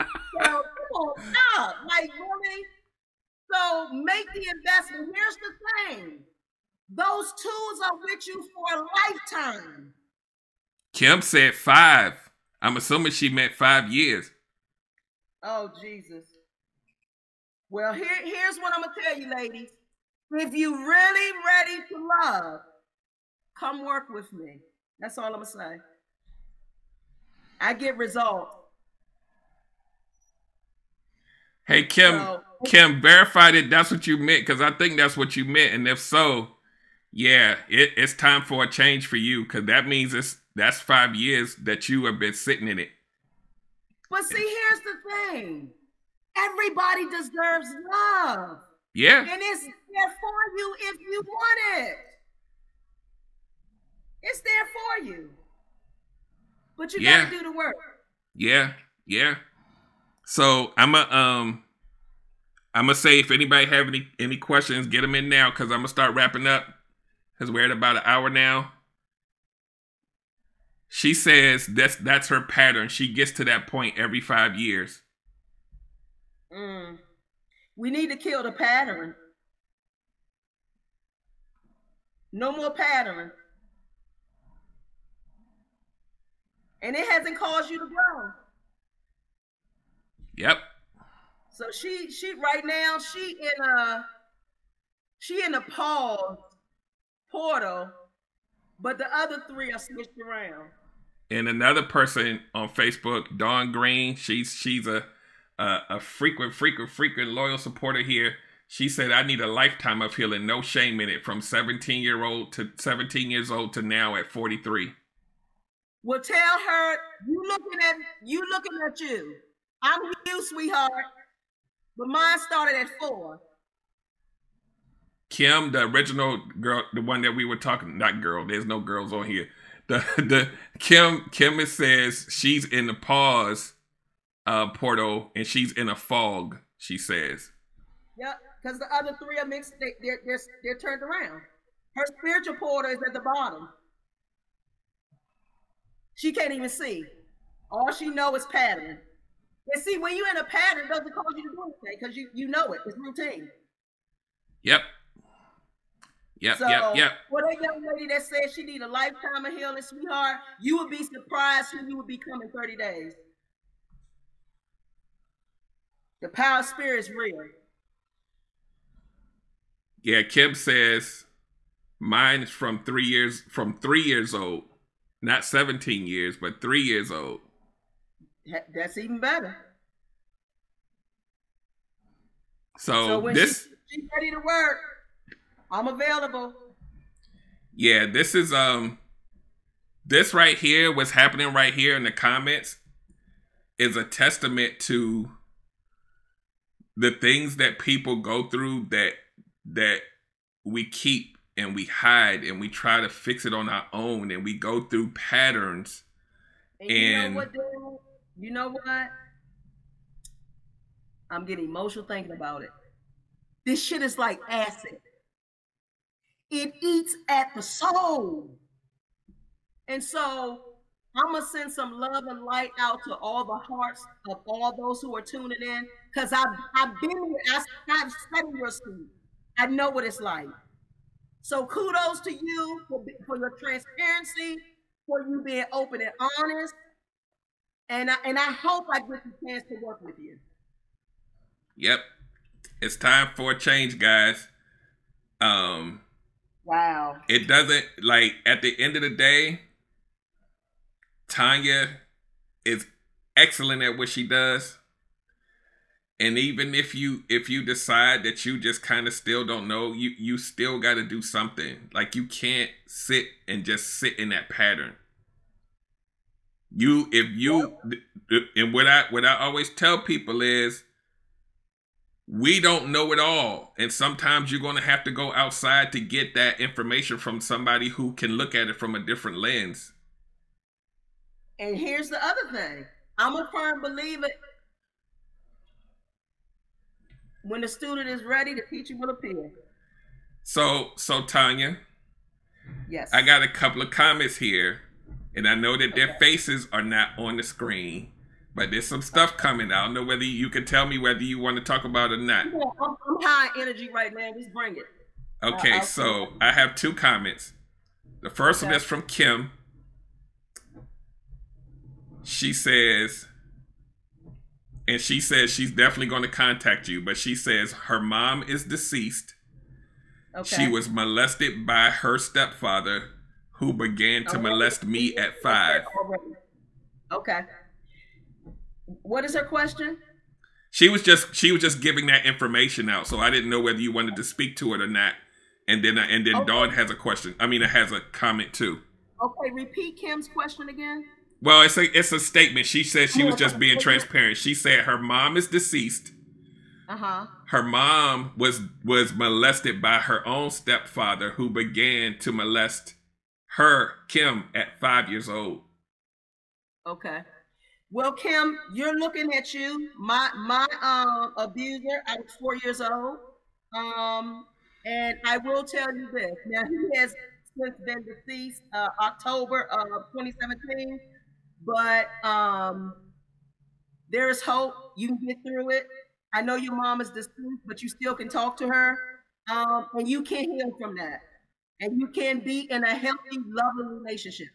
so come on, stop. Like really? So make the investment. Here's the thing. Those tools are with you for a lifetime. Kim said five. I'm assuming she meant five years. Oh Jesus. Well, here, here's what I'm gonna tell you, ladies. If you really ready to love, come work with me. That's all I'm gonna say. I get results. Hey Kim, so, Kim, verified that that's what you meant because I think that's what you meant, and if so, yeah, it, it's time for a change for you because that means it's that's five years that you have been sitting in it. But see, here's the thing: everybody deserves love. Yeah, and it's there for you if you want it. It's there for you. But you yeah. gotta do the work. Yeah, yeah. So I'm a um I'm gonna say if anybody have any any questions, get them in now because I'm gonna start wrapping up. Cause we're at about an hour now. She says that's that's her pattern. She gets to that point every five years. Mm. We need to kill the pattern. No more pattern. And it hasn't caused you to grow. Yep. So she she right now she in a she in a pause portal, but the other three are switched around. And another person on Facebook, Dawn Green, she's she's a a, a frequent, frequent, frequent loyal supporter here. She said, "I need a lifetime of healing, no shame in it, from 17 year old to 17 years old to now at 43." Well, tell her you looking at you looking at you. I'm you, sweetheart, but mine started at four. Kim, the original girl, the one that we were talking, not girl. There's no girls on here. The the Kim Kim says she's in the pause uh portal and she's in a fog. She says. Yep, because the other three are mixed. They, they're, they're they're turned around. Her spiritual portal is at the bottom. She can't even see. All she know is pattern. And see, when you're in a pattern, it doesn't cause you to do anything because you, you know it. It's routine. Yep. Yep, so, yep, yep. For that young lady that says she need a lifetime of healing, sweetheart, you would be surprised who you would become in 30 days. The power of spirit is real. Yeah, Kim says mine is from three years from three years old. Not 17 years, but three years old. That's even better. So, so when this she, she's ready to work, I'm available. Yeah, this is um this right here, what's happening right here in the comments is a testament to the things that people go through that that we keep and we hide and we try to fix it on our own and we go through patterns. And, and you know what dude? you know what? I'm getting emotional thinking about it. This shit is like acid. It eats at the soul. And so i'm gonna send some love and light out to all the hearts of all those who are tuning in because i've, I've been here. I've studied your school i know what it's like so kudos to you for, for your transparency, for you being open and honest. And I, and I hope I get the chance to work with you. Yep. It's time for a change, guys. Um Wow. It doesn't like at the end of the day, Tanya is excellent at what she does and even if you if you decide that you just kind of still don't know you you still got to do something. Like you can't sit and just sit in that pattern. You if you and what i what i always tell people is we don't know it all. And sometimes you're going to have to go outside to get that information from somebody who can look at it from a different lens. And here's the other thing. I'm a firm believer when the student is ready, the teacher will appear. So, so Tanya. Yes. I got a couple of comments here, and I know that their faces are not on the screen, but there's some stuff coming. I don't know whether you can tell me whether you want to talk about it or not. Yeah, I'm, I'm high energy right now. Just bring it. Okay, uh, so I have two comments. The first okay. one is from Kim. She says, and she says she's definitely going to contact you, but she says her mom is deceased. Okay. She was molested by her stepfather, who began to molest me at five. Okay. What is her question? She was just she was just giving that information out, so I didn't know whether you wanted to speak to it or not. And then and then okay. Dawn has a question. I mean, it has a comment too. Okay, repeat Kim's question again. Well, it's a it's a statement. She said she was just being transparent. She said her mom is deceased. Uh huh. Her mom was was molested by her own stepfather, who began to molest her Kim at five years old. Okay. Well, Kim, you're looking at you. My my um abuser. I was four years old. Um, and I will tell you this. Now he has since been deceased uh, October of 2017 but um, there is hope. You can get through it. I know your mom is deceased, but you still can talk to her, um, and you can heal from that, and you can be in a healthy, loving relationship.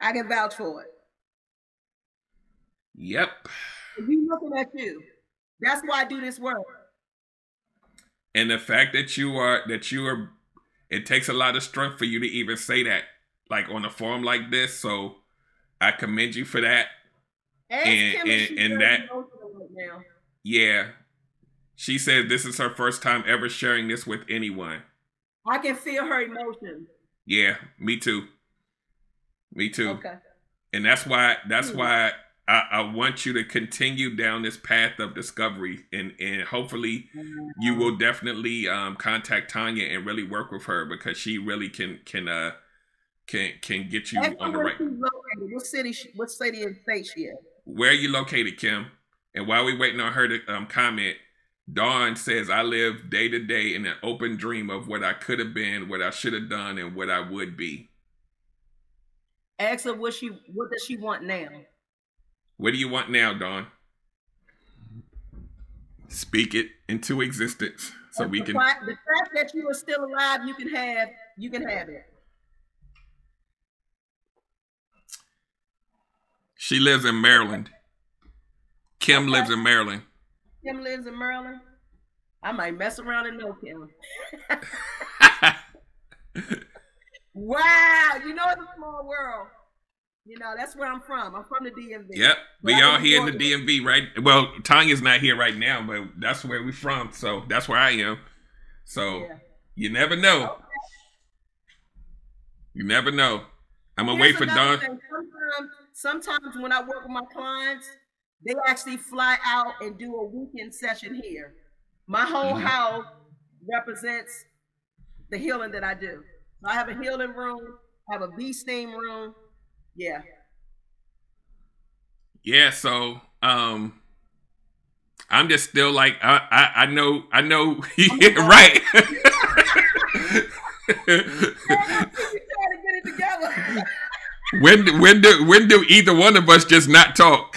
I can vouch for it. Yep. You looking at you. That's why I do this work. And the fact that you are that you are it takes a lot of strength for you to even say that like on a forum like this. So I commend you for that. Ask And- and- and that- right. Yeah. She said this is her first time ever sharing this with anyone. I can feel her emotions. Yeah, me too. Me too. Okay. And that's why that's Hmm. why I, I want you to continue down this path of discovery and and hopefully you will definitely um, contact Tanya and really work with her because she really can can uh can can get you Ask on the right. What city? She, what city and state she is? Where are you located, Kim? And while we waiting on her to um, comment, Dawn says, "I live day to day in an open dream of what I could have been, what I should have done, and what I would be." Ask her what she. What does she want now? What do you want now, Dawn? Speak it into existence so we the can. the fact that you are still alive, you can have. You can have it. She lives in Maryland. Kim Okay. lives in Maryland. Kim lives in Maryland. I might mess around and know Kim. Wow, you know it's a small world. You know that's where I'm from. I'm from the DMV. yep, we all here in the DMV, right? Well, Tanya's not here right now, but that's where we from. So that's where I am. So Yeah. you never know. Okay. You never know. I'm gonna Here's wait for Dawn. Sometimes, sometimes when I work with my clients, they actually fly out and do a weekend session here. My whole Mhm. house represents the healing that I do. I have a healing room, I have a V-steam room. Yeah. Yeah, so um I'm just still like I I, I know I know yeah, right. you trying to get it together. When do- when do when do either one of us just not talk?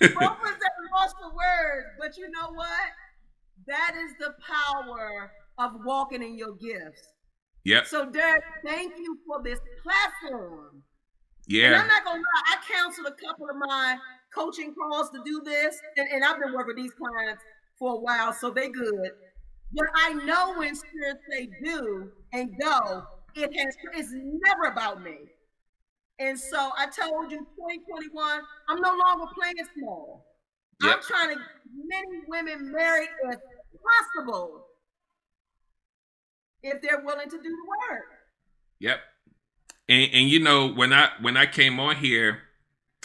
Both of us are lost for words, but you know what? That is the power of walking in your gifts. yep. So, Derek, thank you for this platform. Yeah. And Yeah. I'm not gonna lie, I counseled a couple of my coaching calls to do this, and, and I've been working with these clients for a while, so they good. But I know when spirits say do and go, it has it's never about me. And so I told you 2021, I'm no longer playing small. I'm trying to get many women married as possible if they're willing to do the work. Yep. And and you know when I when I came on here,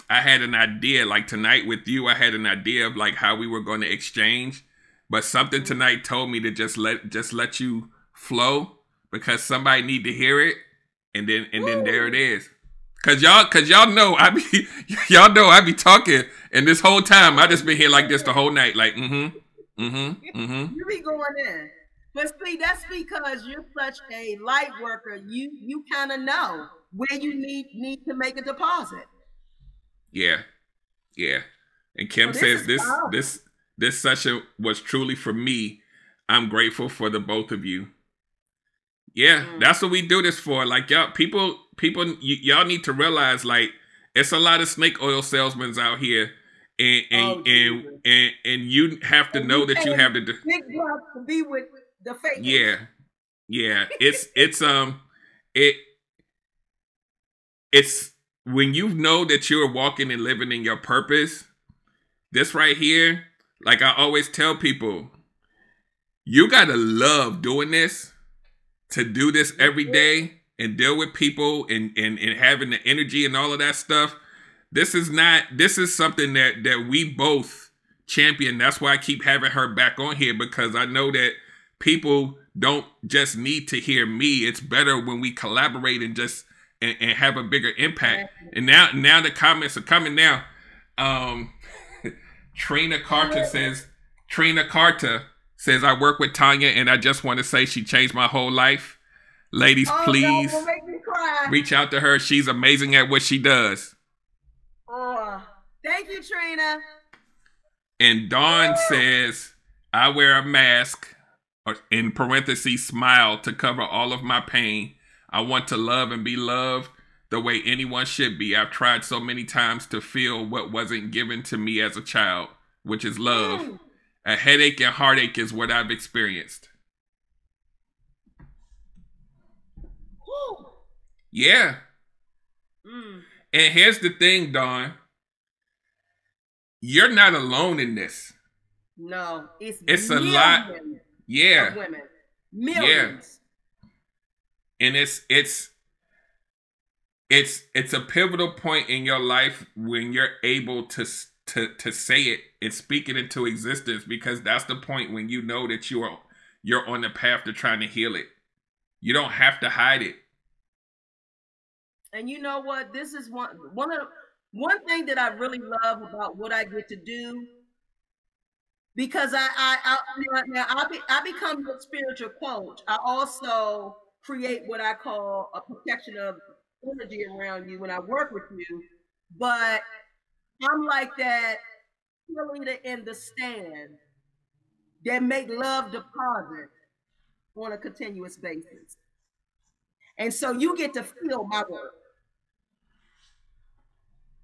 I had an idea like tonight with you. I had an idea of like how we were going to exchange, but something mm-hmm. tonight told me to just let just let you flow because somebody need to hear it, and then and then there it is. Cause y'all, cause y'all know I be, y'all know I be talking, and this whole time I just been here like this the whole night, like mm-hmm, mm-hmm, mm-hmm. You be going in. But see, that's because you're such a light worker. You you kind of know where you need need to make a deposit. Yeah, yeah. And Kim this says is this this this session was truly for me. I'm grateful for the both of you. Yeah, Mm. that's what we do this for. Like y'all, people, people, y- y'all need to realize like it's a lot of snake oil salesmen out here, and and Oh, and, and and you have to And know that you have to. do- Big to be with the fake. yeah yeah it's it's um it it's when you know that you're walking and living in your purpose this right here like i always tell people you gotta love doing this to do this every day and deal with people and and, and having the energy and all of that stuff this is not this is something that that we both champion that's why i keep having her back on here because i know that people don't just need to hear me. It's better when we collaborate and just and, and have a bigger impact. And now now the comments are coming now. Um Trina Carter says Trina Carter says I work with Tanya and I just want to say she changed my whole life. Ladies, Oh, please God, make me cry. reach out to her. She's amazing at what she does. Oh, thank you, Trina. And Dawn says, I wear a mask, or in parentheses, smile to cover all of my pain. I want to love and be loved the way anyone should be. I've tried so many times to feel what wasn't given to me as a child, which is love. Mm. A headache and heartache is what I've experienced. Woo. Yeah. Mm. And here's the thing, Dawn. You're not alone in this. No, it's it's a lot. Yeah, women, millions. Yeah. And it's it's it's it's a pivotal point in your life when you're able to to to say it and speak it into existence because that's the point when you know that you are you're on the path to trying to heal it. You don't have to hide it. And you know what? This is one one of one thing that I really love about what I get to do because I I, I now I, be, I become a spiritual coach. I also create what I call a protection of energy around you when I work with you, but I'm like that cheerleader in the stand that make love deposit on a continuous basis. And so you get to feel my work.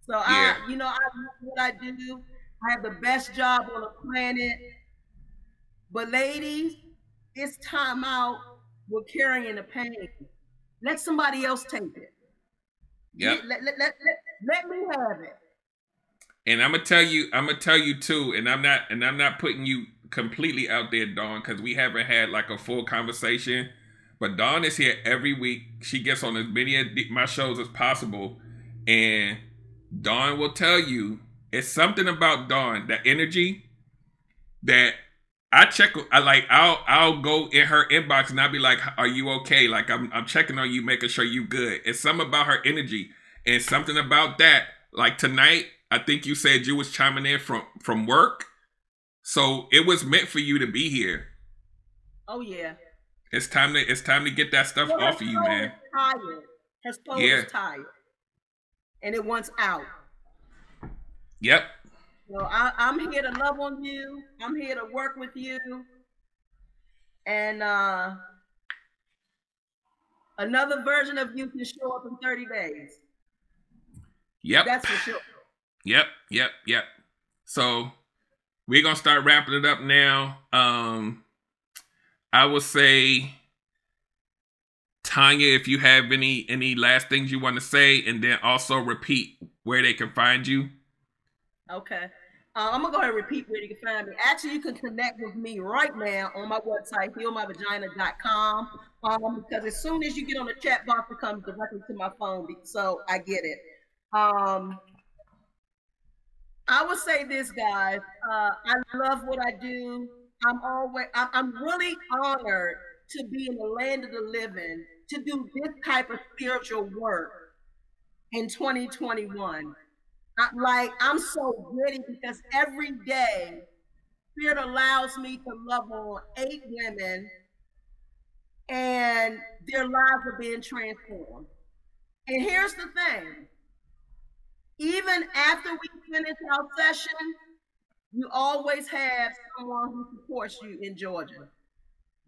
So yeah. I, you know, I love what I do. I have the best job on the planet. But ladies, it's time out with carrying the pain. Let somebody else take it. Yep. Let, let, let, let, me have it. And I'm gonna tell you, I'm gonna tell you too, and I'm not and I'm not putting you completely out there, Dawn, because we haven't had like a full conversation. But Dawn is here every week. She gets on as many of my shows as possible. And Dawn will tell you it's something about Dawn, that energy that I check. I like. I'll I'll go in her inbox and I'll be like, "Are you okay?" Like I'm I'm checking on you, making sure you good. It's something about her energy and something about that. Like tonight, I think you said you was chiming in from from work, so it was meant for you to be here. Oh yeah. It's time to it's time to get that stuff well, off of you, man. Tired. Her soul yeah. is tired, and it wants out. Yep. So I, I'm here to love on you. I'm here to work with you. And uh, another version of you can show up in 30 days. Yep. That's for sure. Yep, yep, yep. So we're gonna start wrapping it up now. Um I will say Tanya, if you have any any last things you want to say, and then also repeat where they can find you. Okay. Uh, I'm gonna go ahead and repeat where you can find me. Actually, you can connect with me right now on my website, healmyvagina.com. Um, because as soon as you get on the chat box, it comes directly to my phone, so I get it. Um, I would say this, guys. Uh, I love what I do. I'm always, I'm really honored to be in the land of the living to do this type of spiritual work in 2021 like I'm so gritty because every day Spirit allows me to love on eight women and their lives are being transformed. And here's the thing even after we finish our session, you always have someone who supports you in Georgia.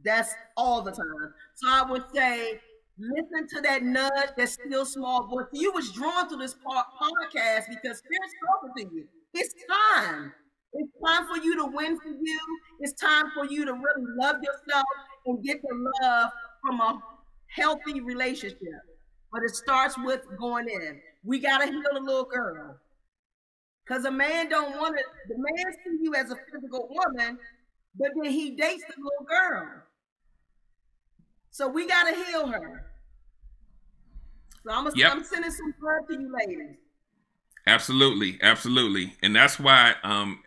That's all the time. So I would say listen to that nudge, that still small voice. You was drawn to this podcast because Spirit's talking to you. It's time. It's time for you to win for you. It's time for you to really love yourself and get the love from a healthy relationship. But it starts with going in. We gotta heal the little girl. Cause a man don't want to, the man see you as a physical woman, but then he dates the little girl. So we gotta heal her. So I'm, yep. I'm sending some love to you ladies. Absolutely, absolutely, and that's why, um,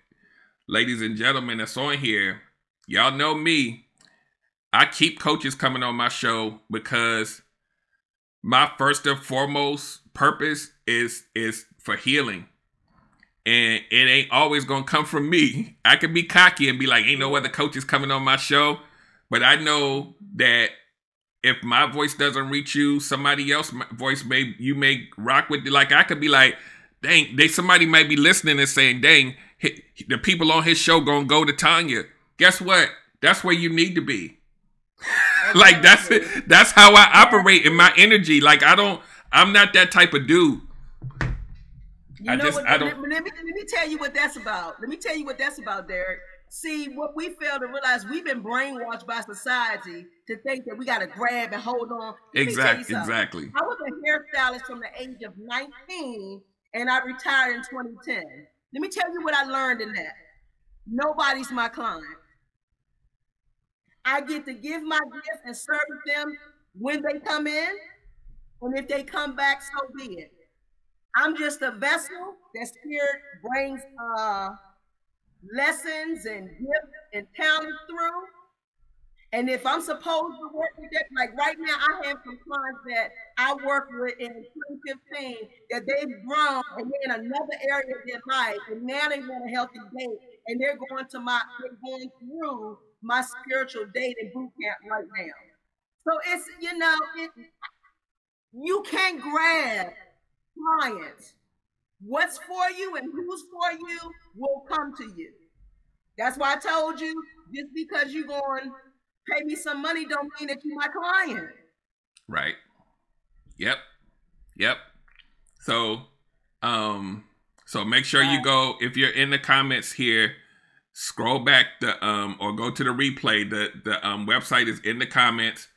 ladies and gentlemen, that's on here. Y'all know me. I keep coaches coming on my show because my first and foremost purpose is is for healing. And it ain't always gonna come from me. I can be cocky and be like, ain't no other coaches coming on my show. But I know that if my voice doesn't reach you, somebody else voice may you may rock with. Like I could be like, dang, they somebody might be listening and saying, dang, the people on his show gonna go to Tanya. Guess what? That's where you need to be. like that's it. That's how I operate in my energy. Like I don't. I'm not that type of dude. You I know just, what, I don't. Let, let, me, let me tell you what that's about. Let me tell you what that's about, Derek. See, what we fail to realize, we've been brainwashed by society to think that we got to grab and hold on. Let exactly. Exactly. I was a hairstylist from the age of 19 and I retired in 2010. Let me tell you what I learned in that. Nobody's my client. I get to give my gift and serve them when they come in. And if they come back, so be it. I'm just a vessel that Spirit brings uh, lessons and gifts and talent through. And if I'm supposed to work with that, like right now, I have some clients that I work with in 2015 that they've grown and they're in another area of their life, and now they want a healthy date, and they're going to my, they're going through my spiritual dating boot camp right now. So it's you know, it, you can't grab clients. What's for you and who's for you will come to you. That's why I told you just because you're going pay me some money don't mean that you're my client. Right. Yep. Yep. So um so make sure you go if you're in the comments here scroll back the um or go to the replay the the um website is in the comments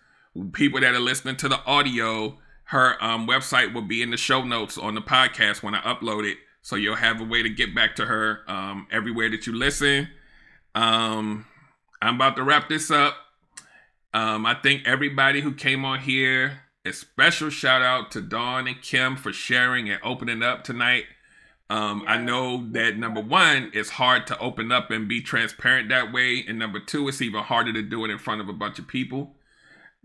people that are listening to the audio her um website will be in the show notes on the podcast when i upload it so you'll have a way to get back to her um everywhere that you listen um, I'm about to wrap this up. Um, I thank everybody who came on here. A special shout out to Dawn and Kim for sharing and opening up tonight. Um, I know that number one, it's hard to open up and be transparent that way, and number two, it's even harder to do it in front of a bunch of people.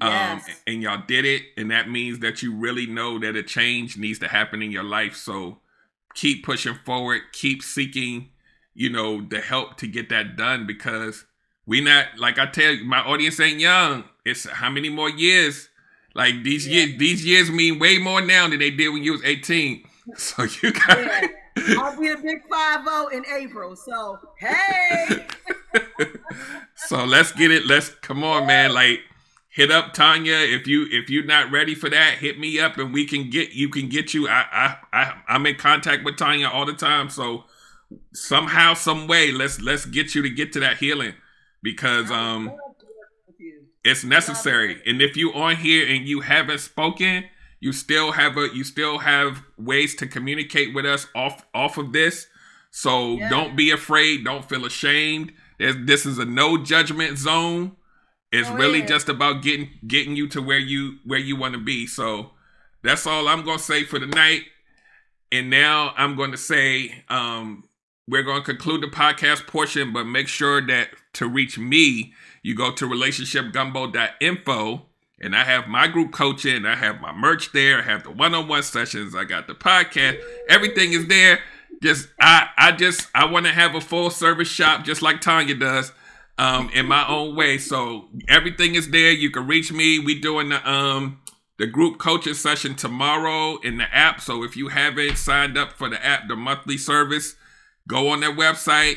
Um, yes. Um, and y'all did it, and that means that you really know that a change needs to happen in your life. So keep pushing forward, keep seeking you know, the help to get that done because we not like I tell you, my audience ain't young. It's how many more years? Like these yeah. years, these years mean way more now than they did when you was 18. So you got yeah. I'll be a big five zero in April. So hey. so let's get it. Let's come on, man. Like hit up Tanya if you if you're not ready for that. Hit me up and we can get you can get you. I I, I I'm in contact with Tanya all the time. So somehow, some way, let's let's get you to get to that healing because um it's necessary. And if you on here and you haven't spoken, you still have a you still have ways to communicate with us off off of this. So yeah. don't be afraid. Don't feel ashamed. There's, this is a no judgment zone. It's oh, really yeah. just about getting getting you to where you where you want to be. So that's all I'm gonna say for the night. And now I'm going to say um, we're going to conclude the podcast portion, but make sure that to reach me, you go to relationshipgumbo.info and I have my group coaching, I have my merch there, I have the one-on-one sessions, I got the podcast, everything is there. Just I I just I want to have a full service shop just like Tanya does. Um, in my own way. So everything is there. You can reach me. We doing the um the group coaching session tomorrow in the app. So if you haven't signed up for the app, the monthly service, go on their website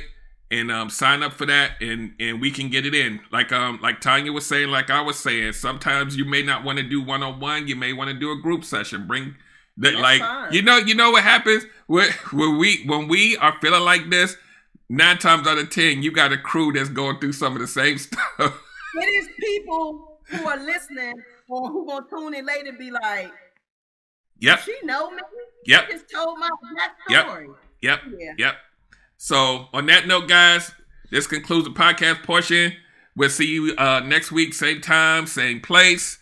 and um, sign up for that and and we can get it in like um like tanya was saying like i was saying sometimes you may not want to do one-on-one you may want to do a group session bring that like fine. you know you know what happens when, when we when we are feeling like this nine times out of ten you got a crew that's going through some of the same stuff it is people who are listening or who gonna tune in later be like yep she know me yep just told my story yep yep yeah. yep so, on that note, guys, this concludes the podcast portion. We'll see you uh, next week, same time, same place.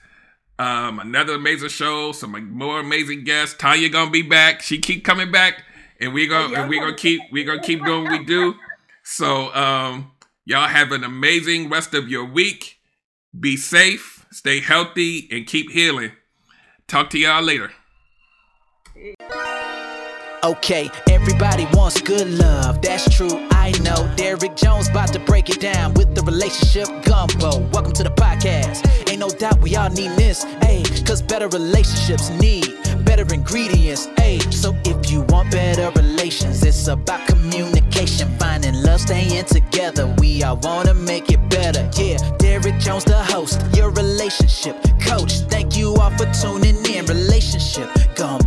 Um, another amazing show, some more amazing guests. Tanya gonna be back. She keep coming back, and we're gonna and we're gonna keep we're gonna keep doing what we do. So, um, y'all have an amazing rest of your week. Be safe, stay healthy, and keep healing. Talk to y'all later. Okay, everybody wants good love, that's true, I know. Derek Jones about to break it down with the relationship gumbo. Welcome to the podcast. Ain't no doubt we all need this, ayy, cause better relationships need better ingredients, ayy. So you want better relations, it's about communication, finding love, staying together. We all wanna make it better. Yeah, Derek Jones, the host, your relationship coach. Thank you all for tuning in. Relationship gone